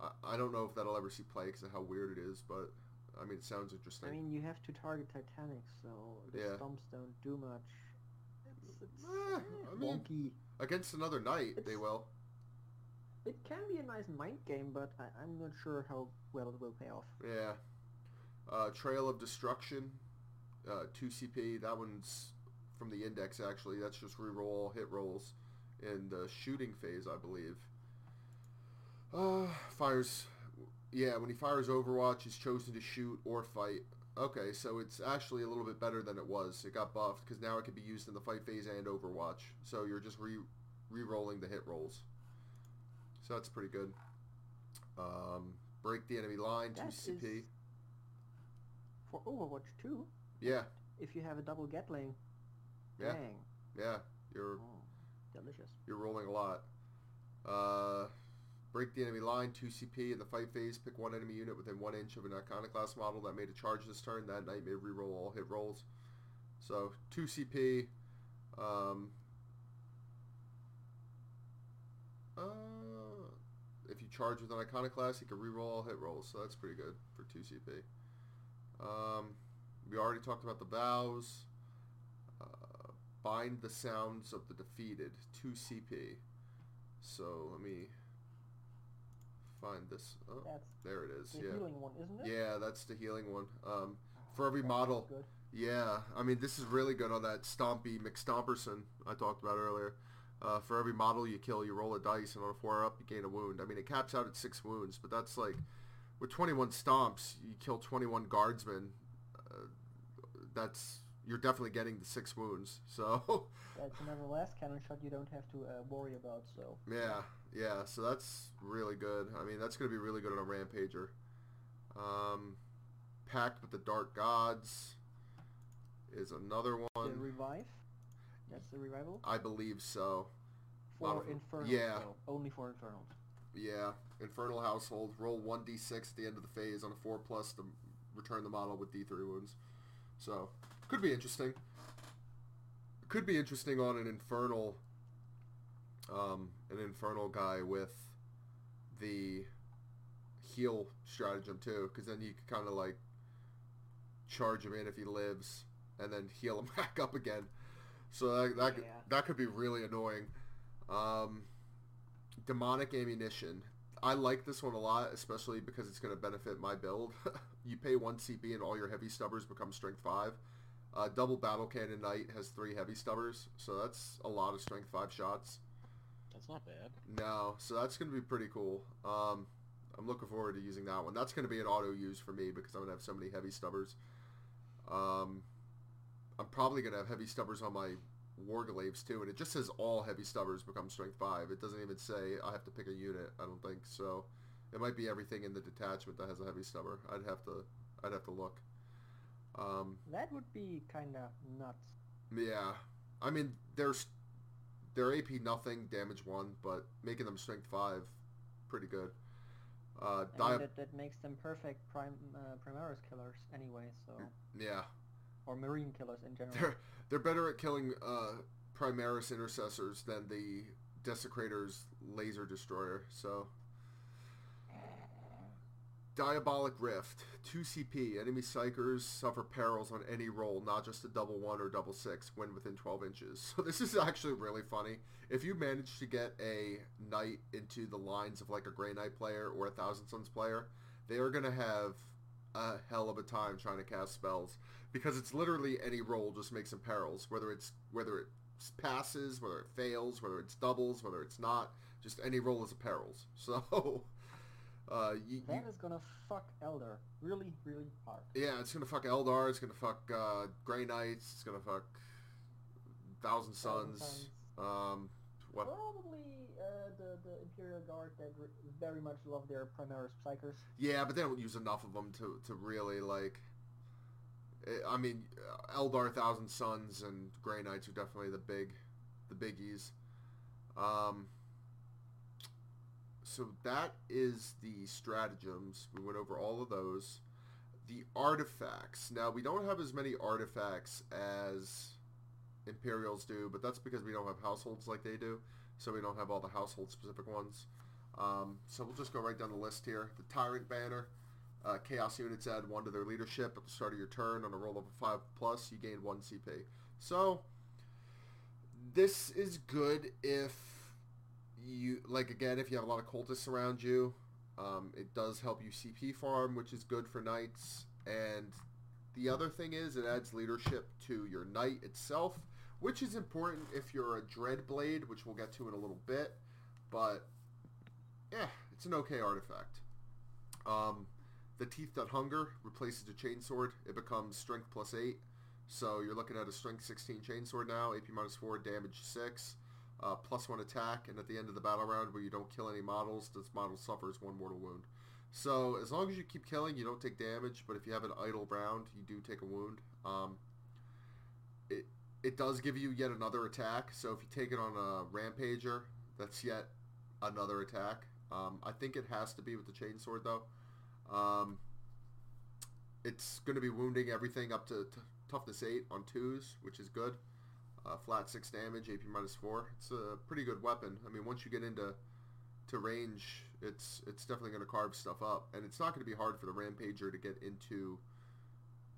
I, I don't know if that'll ever see play because of how weird it is. But I mean, it sounds interesting. I mean, you have to target Titanic, so the Yeah. stomps don't do much. It's, it's Eh, I mean- wonky. Against another knight, they will. It can be a nice mind game, but I, I'm not sure how well it will pay off. Yeah. Uh, Trail of Destruction, uh, 2 CP. That one's from the index, actually. That's just reroll hit rolls in the shooting phase, I believe. Uh, fires. Yeah, when he fires Overwatch, he's chosen to shoot or fight Okay, so it's actually a little bit better than it was. It got buffed because now it can be used in the fight phase and Overwatch. So you're just re re-rolling the hit rolls. So that's pretty good. Um, break the enemy line, 2 CP. For Overwatch 2, Yeah, if you have a double Gatling, Yeah. dang. yeah, you're Oh, delicious. you're rolling a lot. Uh, break the enemy line, 2 CP. In the fight phase, pick one enemy unit within one inch of an iconoclast model that made a charge this turn. That knight may re-roll all hit rolls. So 2 CP. Um, uh, if you charge with an iconoclast, you can re-roll all hit rolls. So that's pretty good for 2 CP. Um, we already talked about the vows. Uh, bind the sounds of the defeated, 2 CP. So let me find this. Oh, That's there it is. the Yeah. healing one, isn't it? Yeah, that's the healing one. Um, for every that model. Good. yeah, I mean this is really good on that Stompy McStomperson I talked about earlier. Uh, for every model you kill, you roll a dice, and on a four up, you gain a wound. I mean, it caps out at six wounds, but that's like with 21 stomps, you kill 21 guardsmen. Uh, that's you're definitely getting the six wounds. [LAUGHS] So That's another las cannon shot you don't have to uh, worry about. So yeah, yeah. So that's really good. I mean, that's going to be really good on a rampager. Um, Pact with the Dark Gods is another the one. revive. That's the revival I believe so. for infernal. yeah. though, only for infernal. Yeah, Infernal Household. Roll one d6 at the end of the phase on a four plus to return the model with d3 wounds. So could be interesting. Could be interesting on an infernal, um, an infernal guy with the heal stratagem too, because then you can kind of like charge him in if he lives, and then heal him [LAUGHS] back up again. So that that, could- Yeah. that could be really annoying. Um, demonic ammunition. I like this one a lot, especially because it's going to benefit my build. [LAUGHS] you pay one CP and all your heavy stubbers become strength five. Uh, double battle cannon knight has three heavy stubbers, so that's a lot of strength five shots. That's not bad. No, so that's going to be pretty cool. Um, I'm looking forward to using that one. That's going to be an auto use for me because I'm going to have so many heavy stubbers. Um, I'm probably going to have heavy stubbers on my Warglaives too, and it just says all heavy stubbers become strength 5. It doesn't even say I have to pick a unit, I don't think. So it might be everything in the detachment that has a heavy stubber. I'd have to I'd have to look. Um, That would be kind of nuts. yeah. I mean, there's their AP nothing, damage 1, but making them strength 5 pretty good. Uh, dia- that, that makes them perfect prime uh, Primaris killers anyway. So yeah. or Marine killers in general. They're they're better at killing uh, Primaris intercessors than the Desecrator's laser destructor. So Diabolic Rift, 2 CP. Enemy psykers suffer perils on any roll, not just a double one or double six, when within 12 inches. [LAUGHS] So this is actually really funny. If you manage to get a knight into the lines of like a Grey Knight player or a Thousand Suns player, they are going to have a hell of a time trying to cast spells because it's literally any roll just makes them perils, whether it's whether it passes, whether it fails, whether it's doubles, whether it's not. Just any roll is a perils. [LAUGHS] So, uh, you, you, That is gonna fuck Eldar really, really hard. yeah, it's gonna fuck Eldar. It's gonna fuck uh, Grey Knights. It's gonna fuck Thousand Thousand Suns. Suns. Um, what? Probably uh, the the Imperial Guard that r- very much love their Primaris Psykers. Yeah, but they don't use enough of them to, to really like. eh, I mean, uh, Eldar Thousand Suns and Grey Knights are definitely the big, the biggies. Um. So that is the stratagems. We went over all of those. The artifacts. Now we don't have as many artifacts as Imperials do, but that's because we don't have households like they do. So we don't have all the household specific ones. Um, so we'll just go right down the list here. The Tyrant Banner. Uh, Chaos units add one to their leadership at the start of your turn. On a roll of a 5 plus, you gain 1 CP. So, this is good if you, like again, if you have a lot of cultists around you. Um, it does help you CP farm, which is good for knights. And the other thing is it adds leadership to your knight itself, which is important if you're a Dreadblade, which we'll get to in a little bit. But yeah, it's an okay artifact. Um, the Teeth That Hunger replaces the Chainsword. It becomes Strength plus 8. So you're looking at a Strength 16 Chainsword now, AP minus 4, damage 6, uh, plus 1 attack, and at the end of the battle round where you don't kill any models, this model suffers 1 mortal wound. So as long as you keep killing, you don't take damage, but if you have an idle round, you do take a wound. Um, it, it does give you yet another attack, so if you take it on a Rampager, that's yet another attack. Um, I think it has to be with the Chainsword, though. Um, it's going to be wounding everything up to t- toughness 8 on 2s, which is good. Uh, flat 6 damage, AP minus 4. It's a pretty good weapon. I mean, once you get into to range, it's it's definitely going to carve stuff up. And it's not going to be hard for the Rampager to get into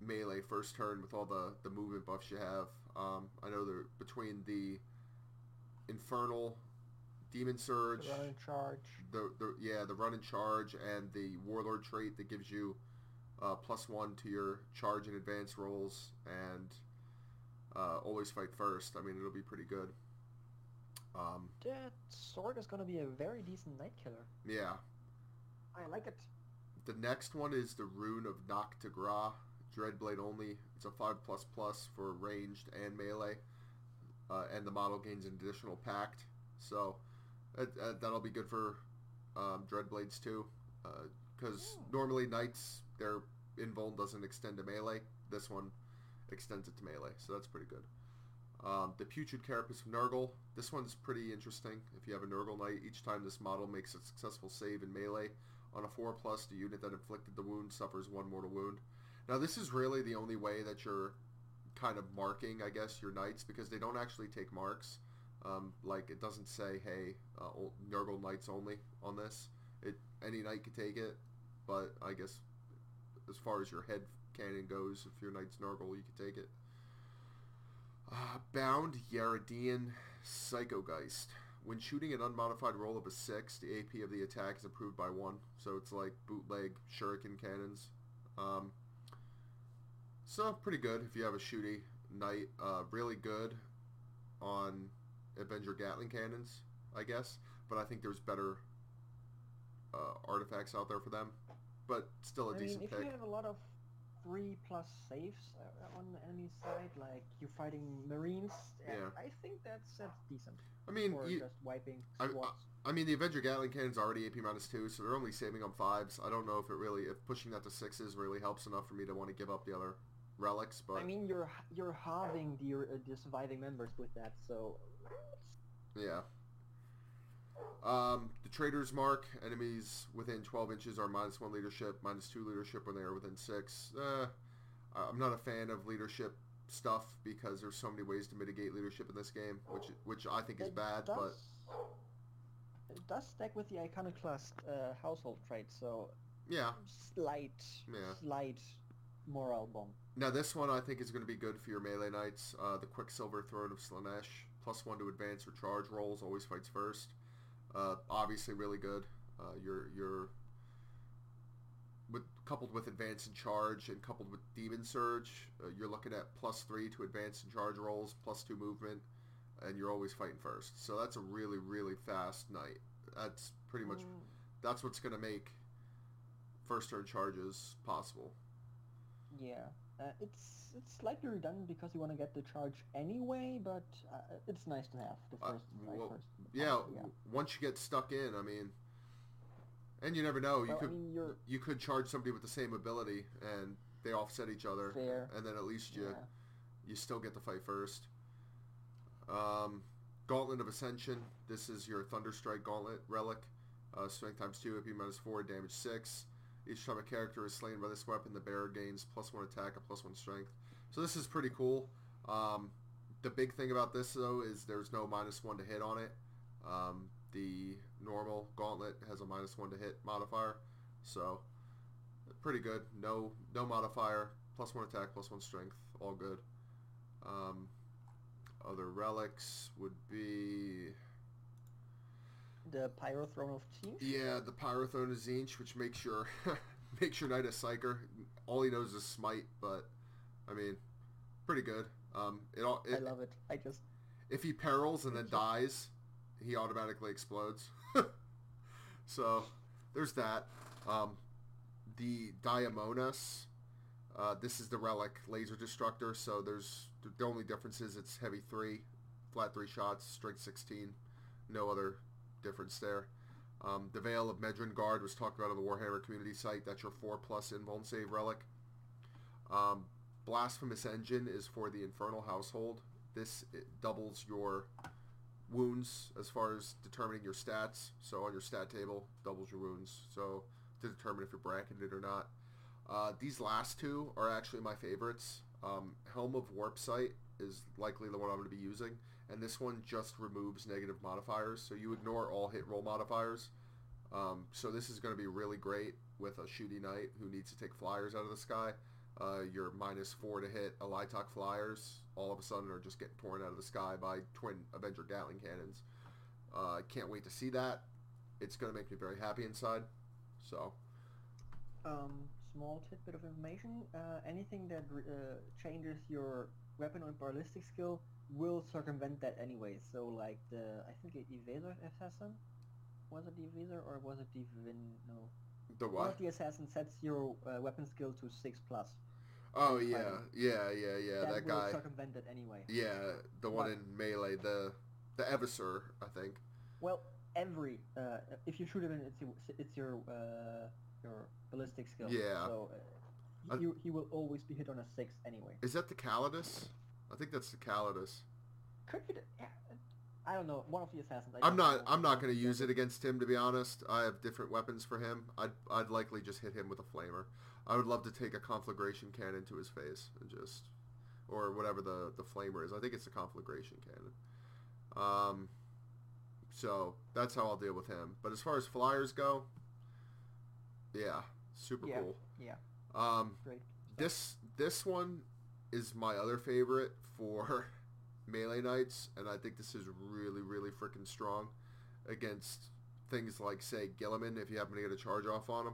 melee first turn with all the, the movement buffs you have. Um, I know they're between the Infernal, Demon Surge, Run and charge. the, the yeah the run and charge and the warlord trait that gives you uh, plus one to your charge and advance rolls and uh, always fight first. I mean it'll be pretty good. Um, That sword is gonna be a very decent night killer. yeah. I like it. The next one is the Rune of Noctigra, Dreadblade only. It's a five plus plus for ranged and melee, uh, and the model gains an additional pact. So uh, uh, that'll be good for um, Dreadblades too, because Oh. normally knights their invuln doesn't extend to melee. This one extends it to melee, so that's pretty good. Um, the Putrid Carapace of Nurgle. This one's pretty interesting. If you have a Nurgle Knight, each time this model makes a successful save in melee, on a 4 plus, the unit that inflicted the wound suffers one mortal wound. Now, this is really the only way that you're kind of marking, I guess, your knights, because they don't actually take marks. Um, like, it doesn't say, hey, uh, Nurgle Knights only on this. It Any knight could take it, but I guess as far as your head canon goes, if your knight's Nurgle, you can take it. Uh, bound Yaradian Psychogeist. When shooting an unmodified roll of a 6, the AP of the attack is improved by 1. So it's like bootleg shuriken cannons. Um, so pretty good if you have a shooty knight. Uh, really good on Avenger Gatling cannons, I guess. But I think there's better uh, artifacts out there for them. But still a I decent mean, if pick. you have a lot of three plus saves uh, on the enemy side, like you're fighting Marines, uh, Yeah. I think that's that's decent. I mean, you, just wiping I- squads. I mean, the Avenger Gatling Cannon's already AP minus two, so they're only saving on fives. I don't know if it really, if pushing that to sixes really helps enough for me to want to give up the other relics, but I mean, you're you're halving the, uh, the surviving members with that, so yeah. Um, Traitor's Mark, enemies within 12 inches are minus one leadership, minus two leadership when they are within six. Uh, I'm not a fan of leadership stuff because there's so many ways to mitigate leadership in this game, which which I think is it bad, does, but it does stack with the iconoclast uh, household trait, so yeah. slight, Yeah. slight morale bomb. Now this one I think is going to be good for your melee knights. Uh, the Quicksilver Throne of Slaanesh, plus one to advance or charge rolls, always fights first. Uh, obviously really good. Uh, your your with coupled with advance and charge and coupled with demon surge, uh, you're looking at plus three to advance and charge rolls, plus two movement, and you're always fighting first. So that's a really really fast knight. That's pretty much Mm, that's what's going to make first turn charges possible. yeah, uh, it's it's slightly redundant because you want to get the charge anyway, but uh, it's nice to have the Uh, first fight well, first. Yeah, yeah. once you get stuck in, I mean, and you never know. You Well, I could mean, you're you could charge somebody with the same ability, and they offset each other, fair. and then at least you Yeah. you still get to fight first. Um, Gauntlet of Ascension. This is your Thunderstrike Gauntlet relic. Uh, strength times two, AP minus four, damage six. Each time a character is slain by this weapon, the bearer gains plus one attack and plus one strength. So this is pretty cool. Um, the big thing about this though is there's no minus one to hit on it. Um, the normal gauntlet has a minus one to hit modifier, so pretty good. No no modifier, plus one attack, plus one strength, all good. Um, other relics would be The Pyro Throne of Tzeentch. yeah the Pyrothrone of Tzeentch, which makes your [LAUGHS] makes your knight a psyker. All he knows is smite, but I mean, pretty good. Um, it all I love it. I just if he perils and then dies, he automatically explodes. [LAUGHS] so there's that. Um, the Diamonas. Uh, this is the relic laser destructor. So there's the only difference is it's heavy three, flat three shots, strength 16. No other difference there. Um, the Veil of Medrengard was talked about on the Warhammer community site. That's your four plus invuln save relic. Um, Blasphemous Engine is for the Infernal Household. This doubles your wounds as far as determining your stats. So on your stat table, doubles your wounds. So to determine if you're bracketed or not. Uh, these last two are actually my favorites. Um, Helm of Warp Sight is likely the one I'm going to be using, and this one just removes negative modifiers, so you ignore all hit roll modifiers. Um, so this is going to be really great with a shooty knight who needs to take flyers out of the sky. Uh, your minus four to hit Alaitoc flyers all of a sudden are just getting torn out of the sky by twin Avenger Gatling cannons. I uh, can't wait to see that. It's going to make me very happy inside. So. Um, small tidbit of information. Uh, anything that uh, changes your weapon or ballistic skill will circumvent that anyway. So like the, I think the Eversor Assassin, was it Eversor or was it the Vin? No. The what? One of the assassin sets your uh, weapon skill to six plus. Oh yeah, yeah, yeah, yeah. That, that guy. circumvent it anyway. Yeah, the one in melee, the the Eversor, I think. Well, every uh, if you shoot him, it's your, it's your uh, your ballistic skill. Yeah. So uh, he, he will always be hit on a six anyway. Is that the Callidus? I think that's the Callidus. Could I don't know. One of the assassins. I am not. I'm not going to use it against him. To be honest, I have different weapons for him. I'd I'd likely just hit him with a flamer. I would love to take a conflagration cannon to his face and just, or whatever the the flamer is. I think it's a conflagration cannon. Um, so that's how I'll deal with him. But as far as flyers go, yeah, super yeah, cool. Yeah. Um, Great. This this one is my other favorite for [LAUGHS] melee knights, and I think this is really really freaking strong against things like say Guilliman if you happen to get a charge off on him.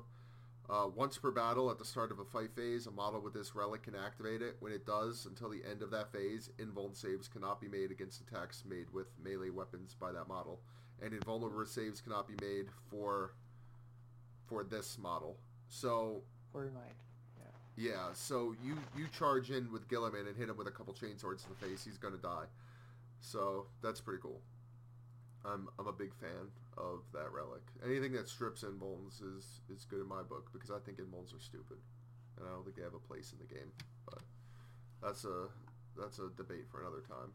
Uh, once per battle at the start of a fight phase, a model with this relic can activate it. When it does, until the end of that phase, invuln saves cannot be made against attacks made with melee weapons by that model, and invulnerable saves cannot be made for for this model. So for knight. Yeah. So you you charge in with Guilliman and hit him with a couple chain swords in the face. He's gonna die. So that's pretty cool. I'm I'm a big fan of that relic. Anything that strips invulns is is good in my book because I think invulns are stupid, and I don't think they have a place in the game. But that's a that's a debate for another time.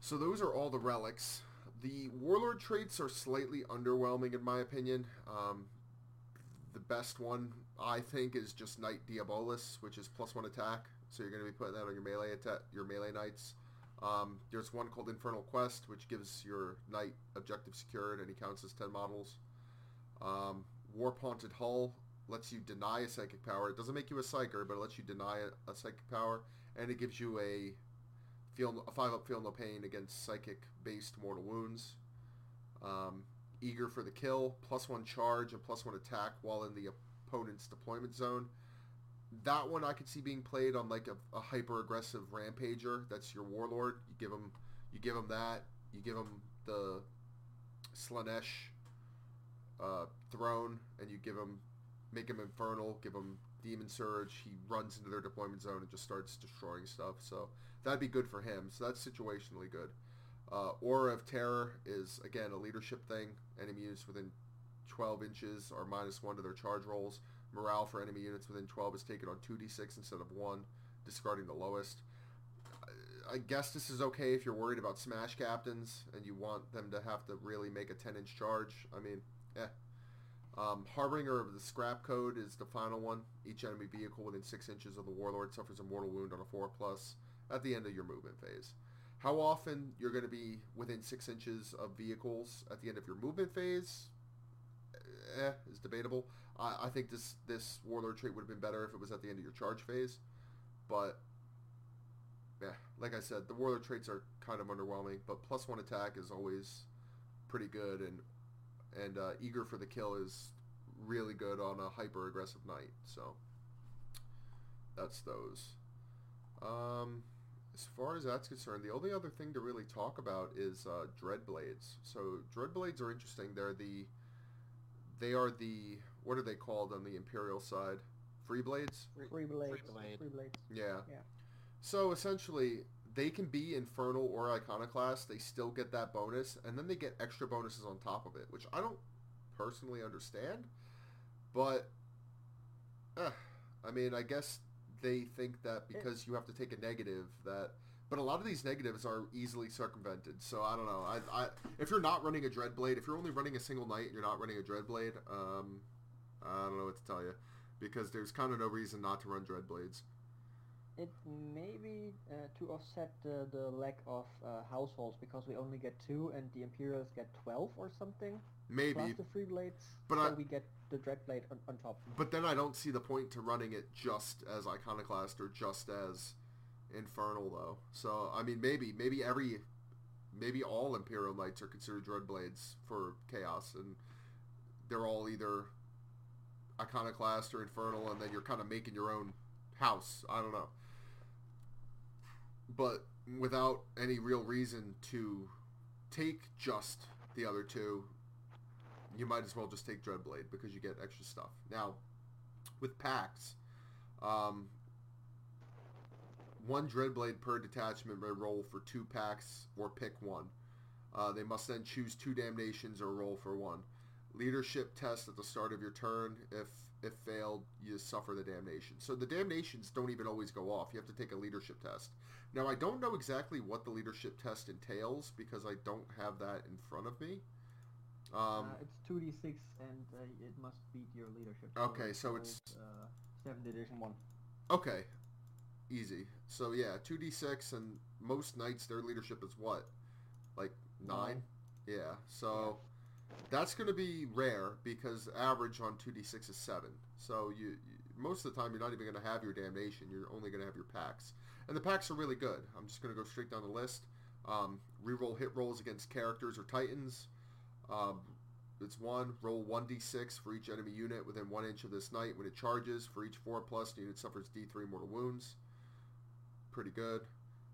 So those are all the relics. The warlord traits are slightly underwhelming in my opinion. Um, the best one I think is just Knight Diabolus, which is plus one attack. So you're going to be putting that on your melee attack, your melee knights. Um, there's one called Infernal Quest, which gives your knight objective secured, and he counts as 10 models. Um, Warp Haunted Hull lets you deny a psychic power. It doesn't make you a psyker, but it lets you deny a, a psychic power, and it gives you a feel a five up feel no pain against psychic based mortal wounds. Um, eager for the kill, plus one charge and plus one attack while in the opponent's deployment zone. That one I could see being played on like a, a hyper aggressive rampager. That's your warlord. You give him, you give him that. You give him the Slaanesh uh, throne, and you give him, make him infernal. Give him demon surge. He runs into their deployment zone and just starts destroying stuff. So that'd be good for him. So that's situationally good. Uh, Aura of Terror is again a leadership thing. Enemy units within 12 inches or minus one to their charge rolls. Morale for enemy units within 12 is taken on 2d6 instead of 1, discarding the lowest. I guess this is okay if you're worried about smash captains and you want them to have to really make a 10 inch charge. I mean, eh. Um, Harbinger of the Scrap Code is the final one. Each enemy vehicle within 6 inches of the Warlord suffers a mortal wound on a 4 plus at the end of your movement phase. How often you're going to be within 6 inches of vehicles at the end of your movement phase eh, is debatable. I, I think this, this Warlord trait would have been better if it was at the end of your charge phase. But yeah, like I said, the warlord traits are kind of underwhelming, but plus one attack is always pretty good, and and uh, eager for the kill is really good on a hyper aggressive knight. So that's those. Um, as far as that's concerned, the only other thing to really talk about is uh, dread blades. So dread blades are interesting. They're the they are the what are they called on the Imperial side? Free blades. Free blades. blade. Free blades. Yeah. Yeah. So essentially, they can be infernal or iconoclast. They still get that bonus, and then they get extra bonuses on top of it, which I don't personally understand. But, eh, I mean, I guess they think that because you have to take a negative that. But a lot of these negatives are easily circumvented, so I don't know. I, I if you're not running a Dreadblade, if you're only running a single knight and you're not running a Dreadblade, um, I don't know what to tell you, because there's kind of no reason not to run Dreadblades. It may be uh, to offset the, the lack of uh, households because we only get two and the Imperials get 12 or something. Maybe, Plus the free blades. But so I- we get the Dreadblade on, on top. But then I don't see the point to running it just as Iconoclast or just as Infernal though. So I mean maybe maybe every maybe all Imperial Knights are considered Dreadblades for Chaos and they're all either Iconoclast or Infernal and then you're kind of making your own house. I don't know. But without any real reason to take just the other two, you might as well just take Dreadblade because you get extra stuff. Now, with packs, um, one Dreadblade per detachment may roll for two packs or pick one. Uh, they must then choose two damnations or roll for one. Leadership test at the start of your turn. If if failed, you suffer the damnation. So the damnations don't even always go off. You have to take a leadership test. Now I don't know exactly what the leadership test entails because I don't have that in front of me. Um, uh, it's 2d6 and uh, it must beat your leadership. Okay, so it's- Uh, 7th edition 1. Okay, easy. So yeah, two d six, and most knights their leadership is what, like nine? Nine. Yeah. So that's going to be rare because average on two d six is seven. So you, you most of the time you're not even going to have your damnation. You're only going to have your packs, and the packs are really good. I'm just going to go straight down the list. Um, reroll hit rolls against characters or titans. Um, it's one. Roll 1d6 for each enemy unit within one inch of this knight. When it charges, for each 4 plus, the unit suffers d3 mortal wounds. Pretty good.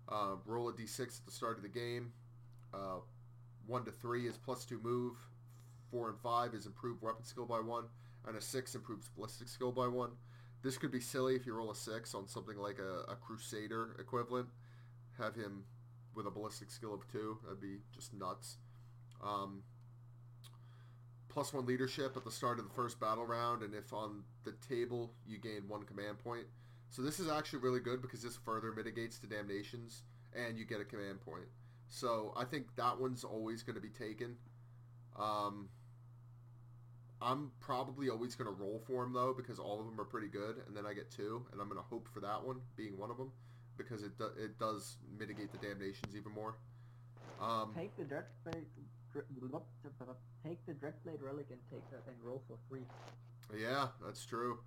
Uh, roll a d6 at the start of the game. Uh, 1 to 3 is plus 2 move. 4 and 5 is improved weapon skill by 1. And a 6 improves ballistic skill by 1. This could be silly if you roll a 6 on something like a, a Crusader equivalent. Have him with a ballistic skill of 2. That'd be just nuts. Um, plus one leadership at the start of the first battle round, and if on the table you gain one command point. So this is actually really good because this further mitigates the damnations, and you get a command point. So I think that one's always going to be taken. Um, I'm probably always going to roll for him though because all of them are pretty good, and then I get two, and I'm going to hope for that one being one of them because it do- it does mitigate the damnations even more. Um, Take the Dreadblade... Dre- take the Dreadblade relic and take that and roll for free. Yeah, that's true.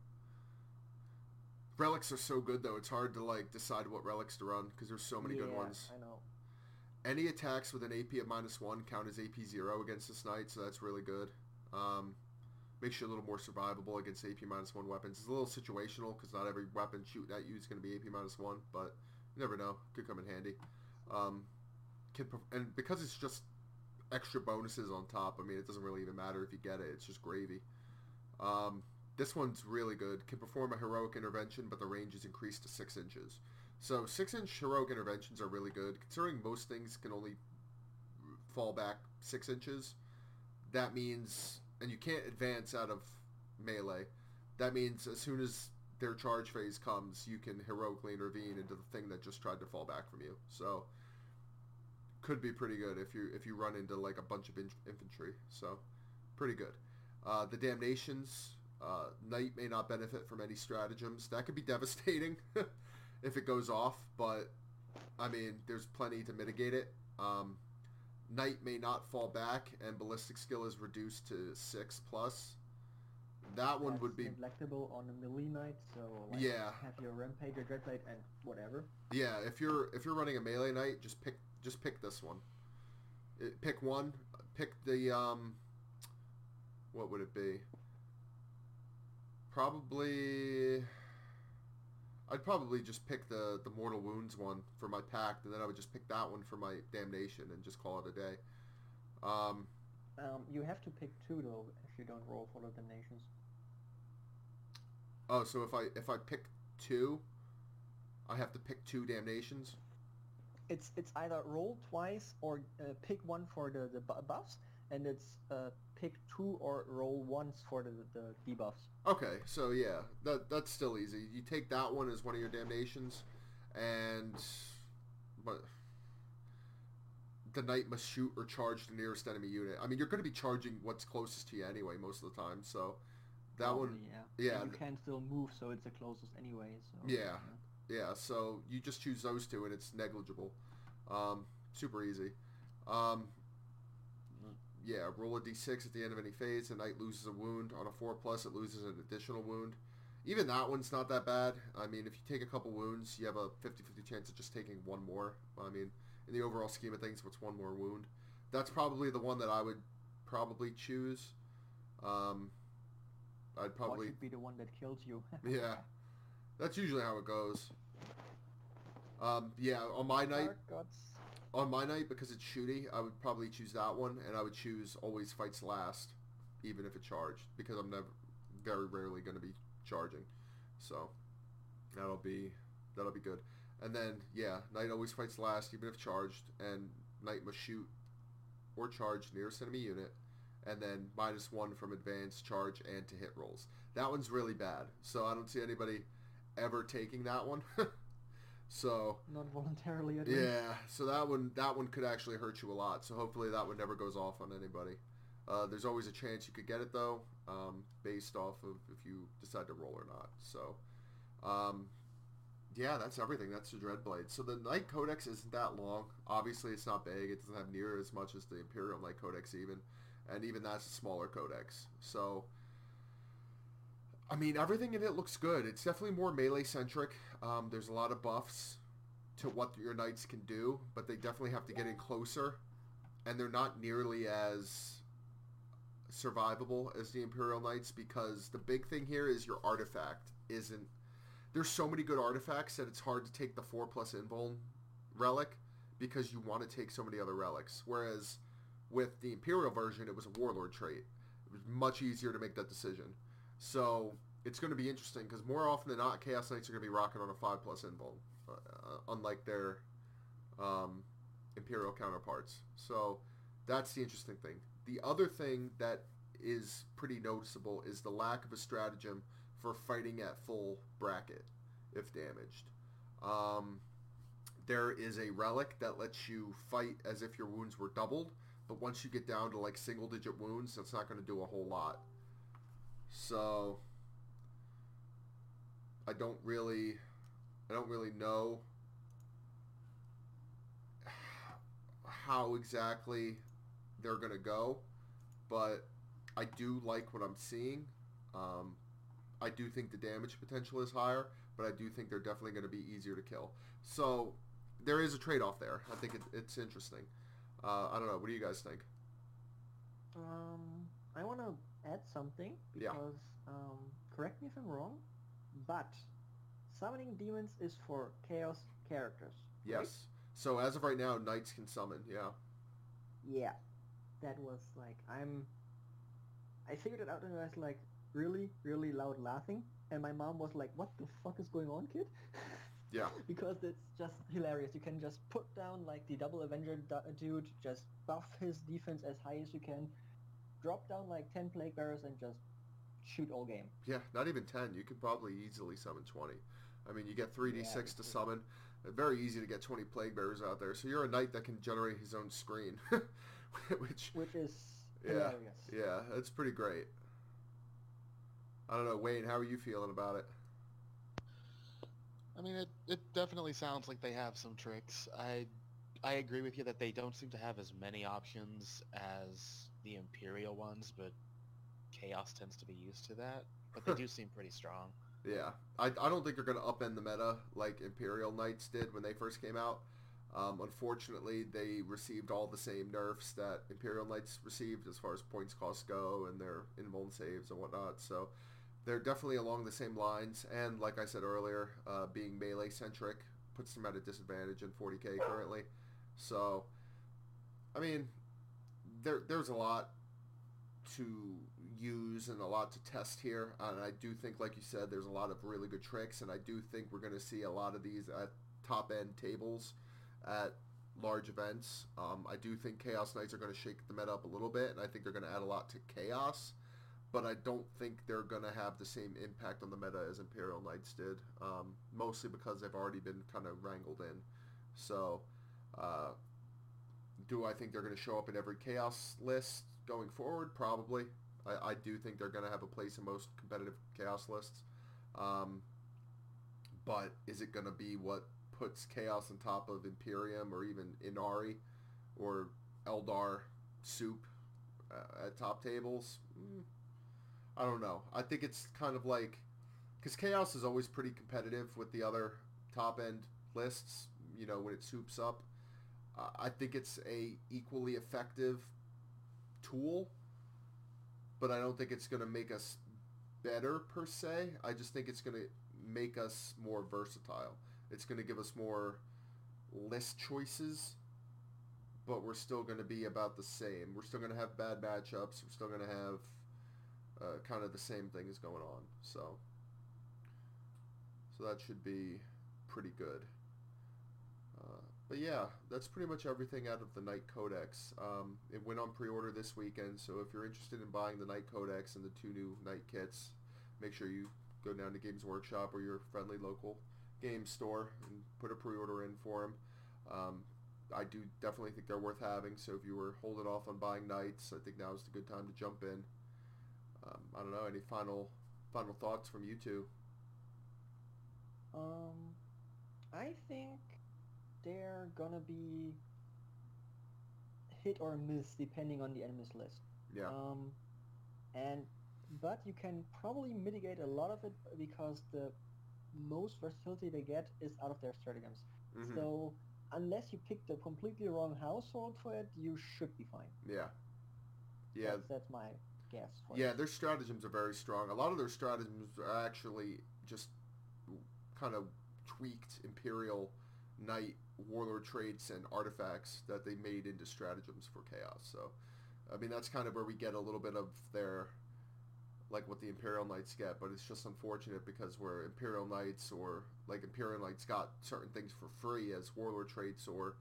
Relics are so good though; it's hard to like decide what relics to run because there's so many good ones. I know. Any attacks with an AP of minus one count as AP zero against this knight, so that's really good. Um, makes you a little more survivable against AP minus one weapons. It's a little situational because not every weapon shooting at you is going to be AP minus one, but you never know. Could come in handy. Um, can and because it's just extra bonuses on top. I mean, it doesn't really even matter if you get it. It's just gravy. Um, this one's really good. Can perform a heroic intervention, but the range is increased to six inches. So six inch heroic interventions are really good. Considering most things can only fall back six inches, that means, and you can't advance out of melee. That means as soon as their charge phase comes, you can heroically intervene into the thing that just tried to fall back from you. So could be pretty good if you if you run into like a bunch of in- infantry. So pretty good. Uh, the damnations. Uh, knight may not benefit from any stratagems. That could be [LAUGHS] devastating [LAUGHS] if it goes off, but I mean, there's plenty to mitigate it. Um, knight may not fall back, and ballistic skill is reduced to six plus. That one That's would be neglectable on a melee knight, so like, Yeah. have your rampage, your dreadblade, and whatever. Yeah, if you're if you're running a melee knight, just pick just pick this one. It, pick one. Pick the um. What would it be? Probably. I'd probably just pick the the mortal wounds one for my pact, and then I would just pick that one for my damnation, and just call it a day. Um, Um, you have to pick two though if you don't roll for the damnations. Oh, so if I if I pick two, I have to pick two damnations. It's it's either roll twice or uh, pick one for the the buffs, and it's uh, pick two or roll once for the the debuffs. Okay, so yeah, that that's still easy. You take that one as one of your damnations, and but the knight must shoot or charge the nearest enemy unit. I mean, you're going to be charging what's closest to you anyway most of the time. So that one, yeah. yeah, And you can still move, so it's the closest anyway. So Yeah. yeah. So you just choose those two, and it's negligible. Um, super easy. Um, yeah, roll a d6 at the end of any phase. The knight loses a wound. On a 4 plus, it loses an additional wound. Even that one's not that bad. I mean, if you take a couple wounds, you have a 50-50 chance of just taking one more. I mean, in the overall scheme of things, what's one more wound? That's probably the one that I would probably choose. Um, I'd What probably should be the one that kills you? [LAUGHS] Yeah. That's usually how it goes. Um, yeah, on my knight. On my knight because it's shooty, I would probably choose that one, and I would choose always fights last, even if it charged, because I'm never, very rarely going to be charging, so that'll be that'll be good. And then yeah, knight always fights last, even if charged, and knight must shoot or charge nearest enemy unit, and then minus one from advance, charge, and to hit rolls. That one's really bad, so I don't see anybody ever taking that one. [LAUGHS] so Not voluntarily yeah, so that one that one could actually hurt you a lot. So hopefully that one never goes off on anybody. Uh, there's always a chance you could get it though, um, based off of if you decide to roll or not. So, um, yeah, that's everything. That's the Dreadblade. So the Knight Codex isn't that long. Obviously, it's not big. It doesn't have near as much as the Imperial Knight Codex even, and even that's a smaller codex. So. I mean, everything in it looks good. It's definitely more melee centric. Um, there's a lot of buffs to what your knights can do, but they definitely have to get in closer, and they're not nearly as survivable as the Imperial Knights because the big thing here is your artifact isn't. There's so many good artifacts that it's hard to take the four plus invuln relic because you want to take so many other relics. Whereas with the Imperial version, it was a warlord trait. It was much easier to make that decision. So it's going to be interesting because more often than not, Chaos Knights are going to be rocking on a five plus invuln, uh, unlike their um, Imperial counterparts. So that's the interesting thing. The other thing that is pretty noticeable is the lack of a stratagem for fighting at full bracket if damaged. Um, there is a relic that lets you fight as if your wounds were doubled, but once you get down to like single digit wounds, that's not going to do a whole lot. So I don't really I don't really know how exactly they're going to go, but I do like what I'm seeing. Um, I do think the damage potential is higher, but I do think they're definitely going to be easier to kill. So there is a trade-off there. I think it, it's interesting. Uh, I don't know. What do you guys think? Um, I want to add something Yeah. because um, correct me if I'm wrong, but summoning demons is for chaos characters. right? Yes. So as of right now, knights can summon. Yeah. Yeah, that was like I'm. I figured it out and I was like really, really loud laughing, and my mom was like, "What the fuck is going on, kid?" [LAUGHS] Yeah. because it's just hilarious. You can just put down like the double Avenger du- dude, just buff his defense as high as you can, drop down like ten plague bearers and just shoot all game. Yeah, not even 10. You could probably easily summon 20. I mean, you get 3d6 Yeah, to summon. Very easy to get 20 Plague Bearers out there. So you're a knight that can generate his own screen. [LAUGHS] Which, which is Yeah, hilarious. yeah, that's pretty great. I don't know, Wayne, how are you feeling about it? I mean, it, it definitely sounds like they have some tricks. I I agree with you that they don't seem to have as many options as the Imperial ones, but Chaos tends to be used to that. But they [LAUGHS] do seem pretty strong. Yeah, I, I don't think they're going to upend the meta like Imperial Knights did when they first came out. Um, unfortunately, they received all the same nerfs that Imperial Knights received as far as points cost go and their invuln saves and whatnot. So they're definitely along the same lines. And like I said earlier, uh, being melee centric puts them at a disadvantage in 40k currently. So, I mean, there there's a lot to use and a lot to test here. And I do think, like you said, there's a lot of really good tricks, and I do think we're going to see a lot of these at top end tables at large events. Um, I do think Chaos Knights are going to shake the meta up a little bit, and I think they're going to add a lot to Chaos. But I don't think they're going to have the same impact on the meta as Imperial Knights did, um, mostly because they've already been kind of wrangled in. So, uh, do I think they're going to show up in every Chaos list going forward? Probably. I, I do think they're going to have a place in most competitive Chaos lists. Um, but is it going to be what puts Chaos on top of Imperium or even Ynnari or Eldar Soup uh, at top tables? Mm, I don't know. I think it's kind of like because Chaos is always pretty competitive with the other top end lists. You know when it soups up, I think it's a equally effective tool, but I don't think it's going to make us better per se. I just think it's going to make us more versatile. It's going to give us more list choices, but we're still going to be about the same. We're still going to have bad matchups. We're still going to have uh, kind of the same things going on. So, so that should be pretty good. But yeah, that's pretty much everything out of the Knight Codex. Um, it went on pre-order this weekend, so if you're interested in buying the Knight Codex and the two new Night kits, make sure you go down to Games Workshop or your friendly local game store and put a pre-order in for them. Um, I do definitely think they're worth having. So if you were holding off on buying Knights, I think now is the good time to jump in. Um, I don't know. Any final final thoughts from you two? Um, I think they're gonna be hit or miss depending on the enemy's list. Yeah. Um, and but you can probably mitigate a lot of it because the most versatility they get is out of their stratagems. Mhm. So unless you pick the completely wrong household for it, you should be fine. yeah. Yeah. That's, that's my guess. For Yeah, it. their stratagems are very strong. A lot of their stratagems are actually just kind of tweaked Imperial Knight warlord traits and artifacts that they made into stratagems for Chaos. So, I mean, that's kind of where we get a little bit of their, like what the Imperial Knights get, but it's just unfortunate because where Imperial Knights or like Imperial Knights got certain things for free as warlord traits or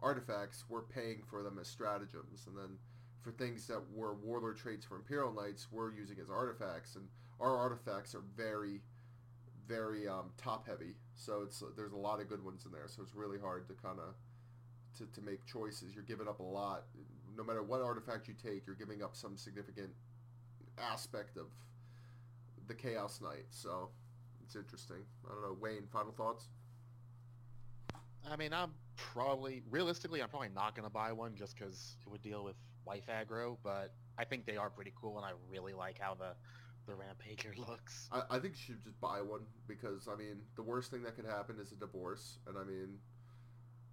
artifacts, we're paying for them as stratagems. And then for things that were warlord traits for Imperial Knights, we're using as artifacts, and our artifacts are very, very um, top heavy. So it's there's a lot of good ones in there. So it's really hard to kind of to, to make choices. You're giving up a lot. No matter what artifact you take, you're giving up some significant aspect of the Chaos Knight. So it's interesting. I don't know, Wayne. Final thoughts? I mean, I'm probably realistically, I'm probably not gonna buy one just because it would deal with wife aggro. But I think they are pretty cool, and I really like how the the Rampager looks. I, I think you should just buy one because I mean the worst thing that could happen is a divorce, and I mean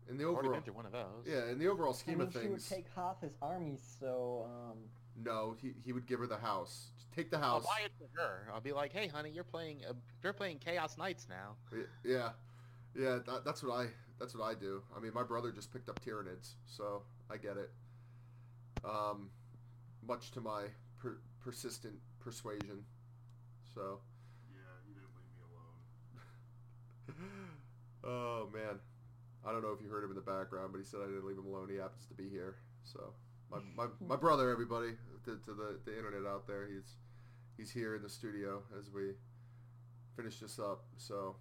in the overall been one of those. yeah in the overall I scheme mean, of she would take half his army, so um, no, he, he would give her the house. Just take the house. I'll buy it for her. I'll be like, hey, honey, you're playing uh, you're playing Chaos Knights now. Yeah, yeah, that, that's what I that's what I do. I mean, my brother just picked up Tyranids, so I get it. Um, much to my per- persistent persuasion. So, Yeah, you didn't leave me alone. [LAUGHS] oh man, I don't know if you heard him in the background, but he said I didn't leave him alone. He happens to be here. So, my my, my brother, everybody, to, to the the internet out there, he's he's here in the studio as we finish this up. So,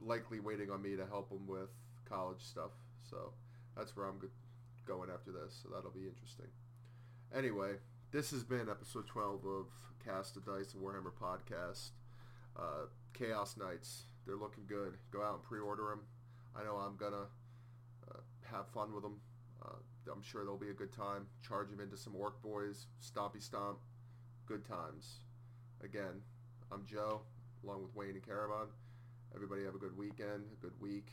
likely waiting on me to help him with college stuff. So, that's where I'm go- going after this. So that'll be interesting. Anyway, this has been episode 12 of Cast of Dice and Warhammer podcast. Uh, Chaos Knights, they're looking good. Go out and pre-order them. I know I'm gonna uh, have fun with them. Uh, I'm sure there'll be a good time. Charge them into some Ork Boyz, Stompy Stomp, good times. Again, I'm Joe, along with Wayne and Caravan. Everybody have a good weekend, a good week.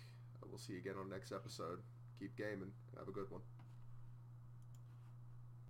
We'll see you again on the next episode. Keep gaming. Have a good one.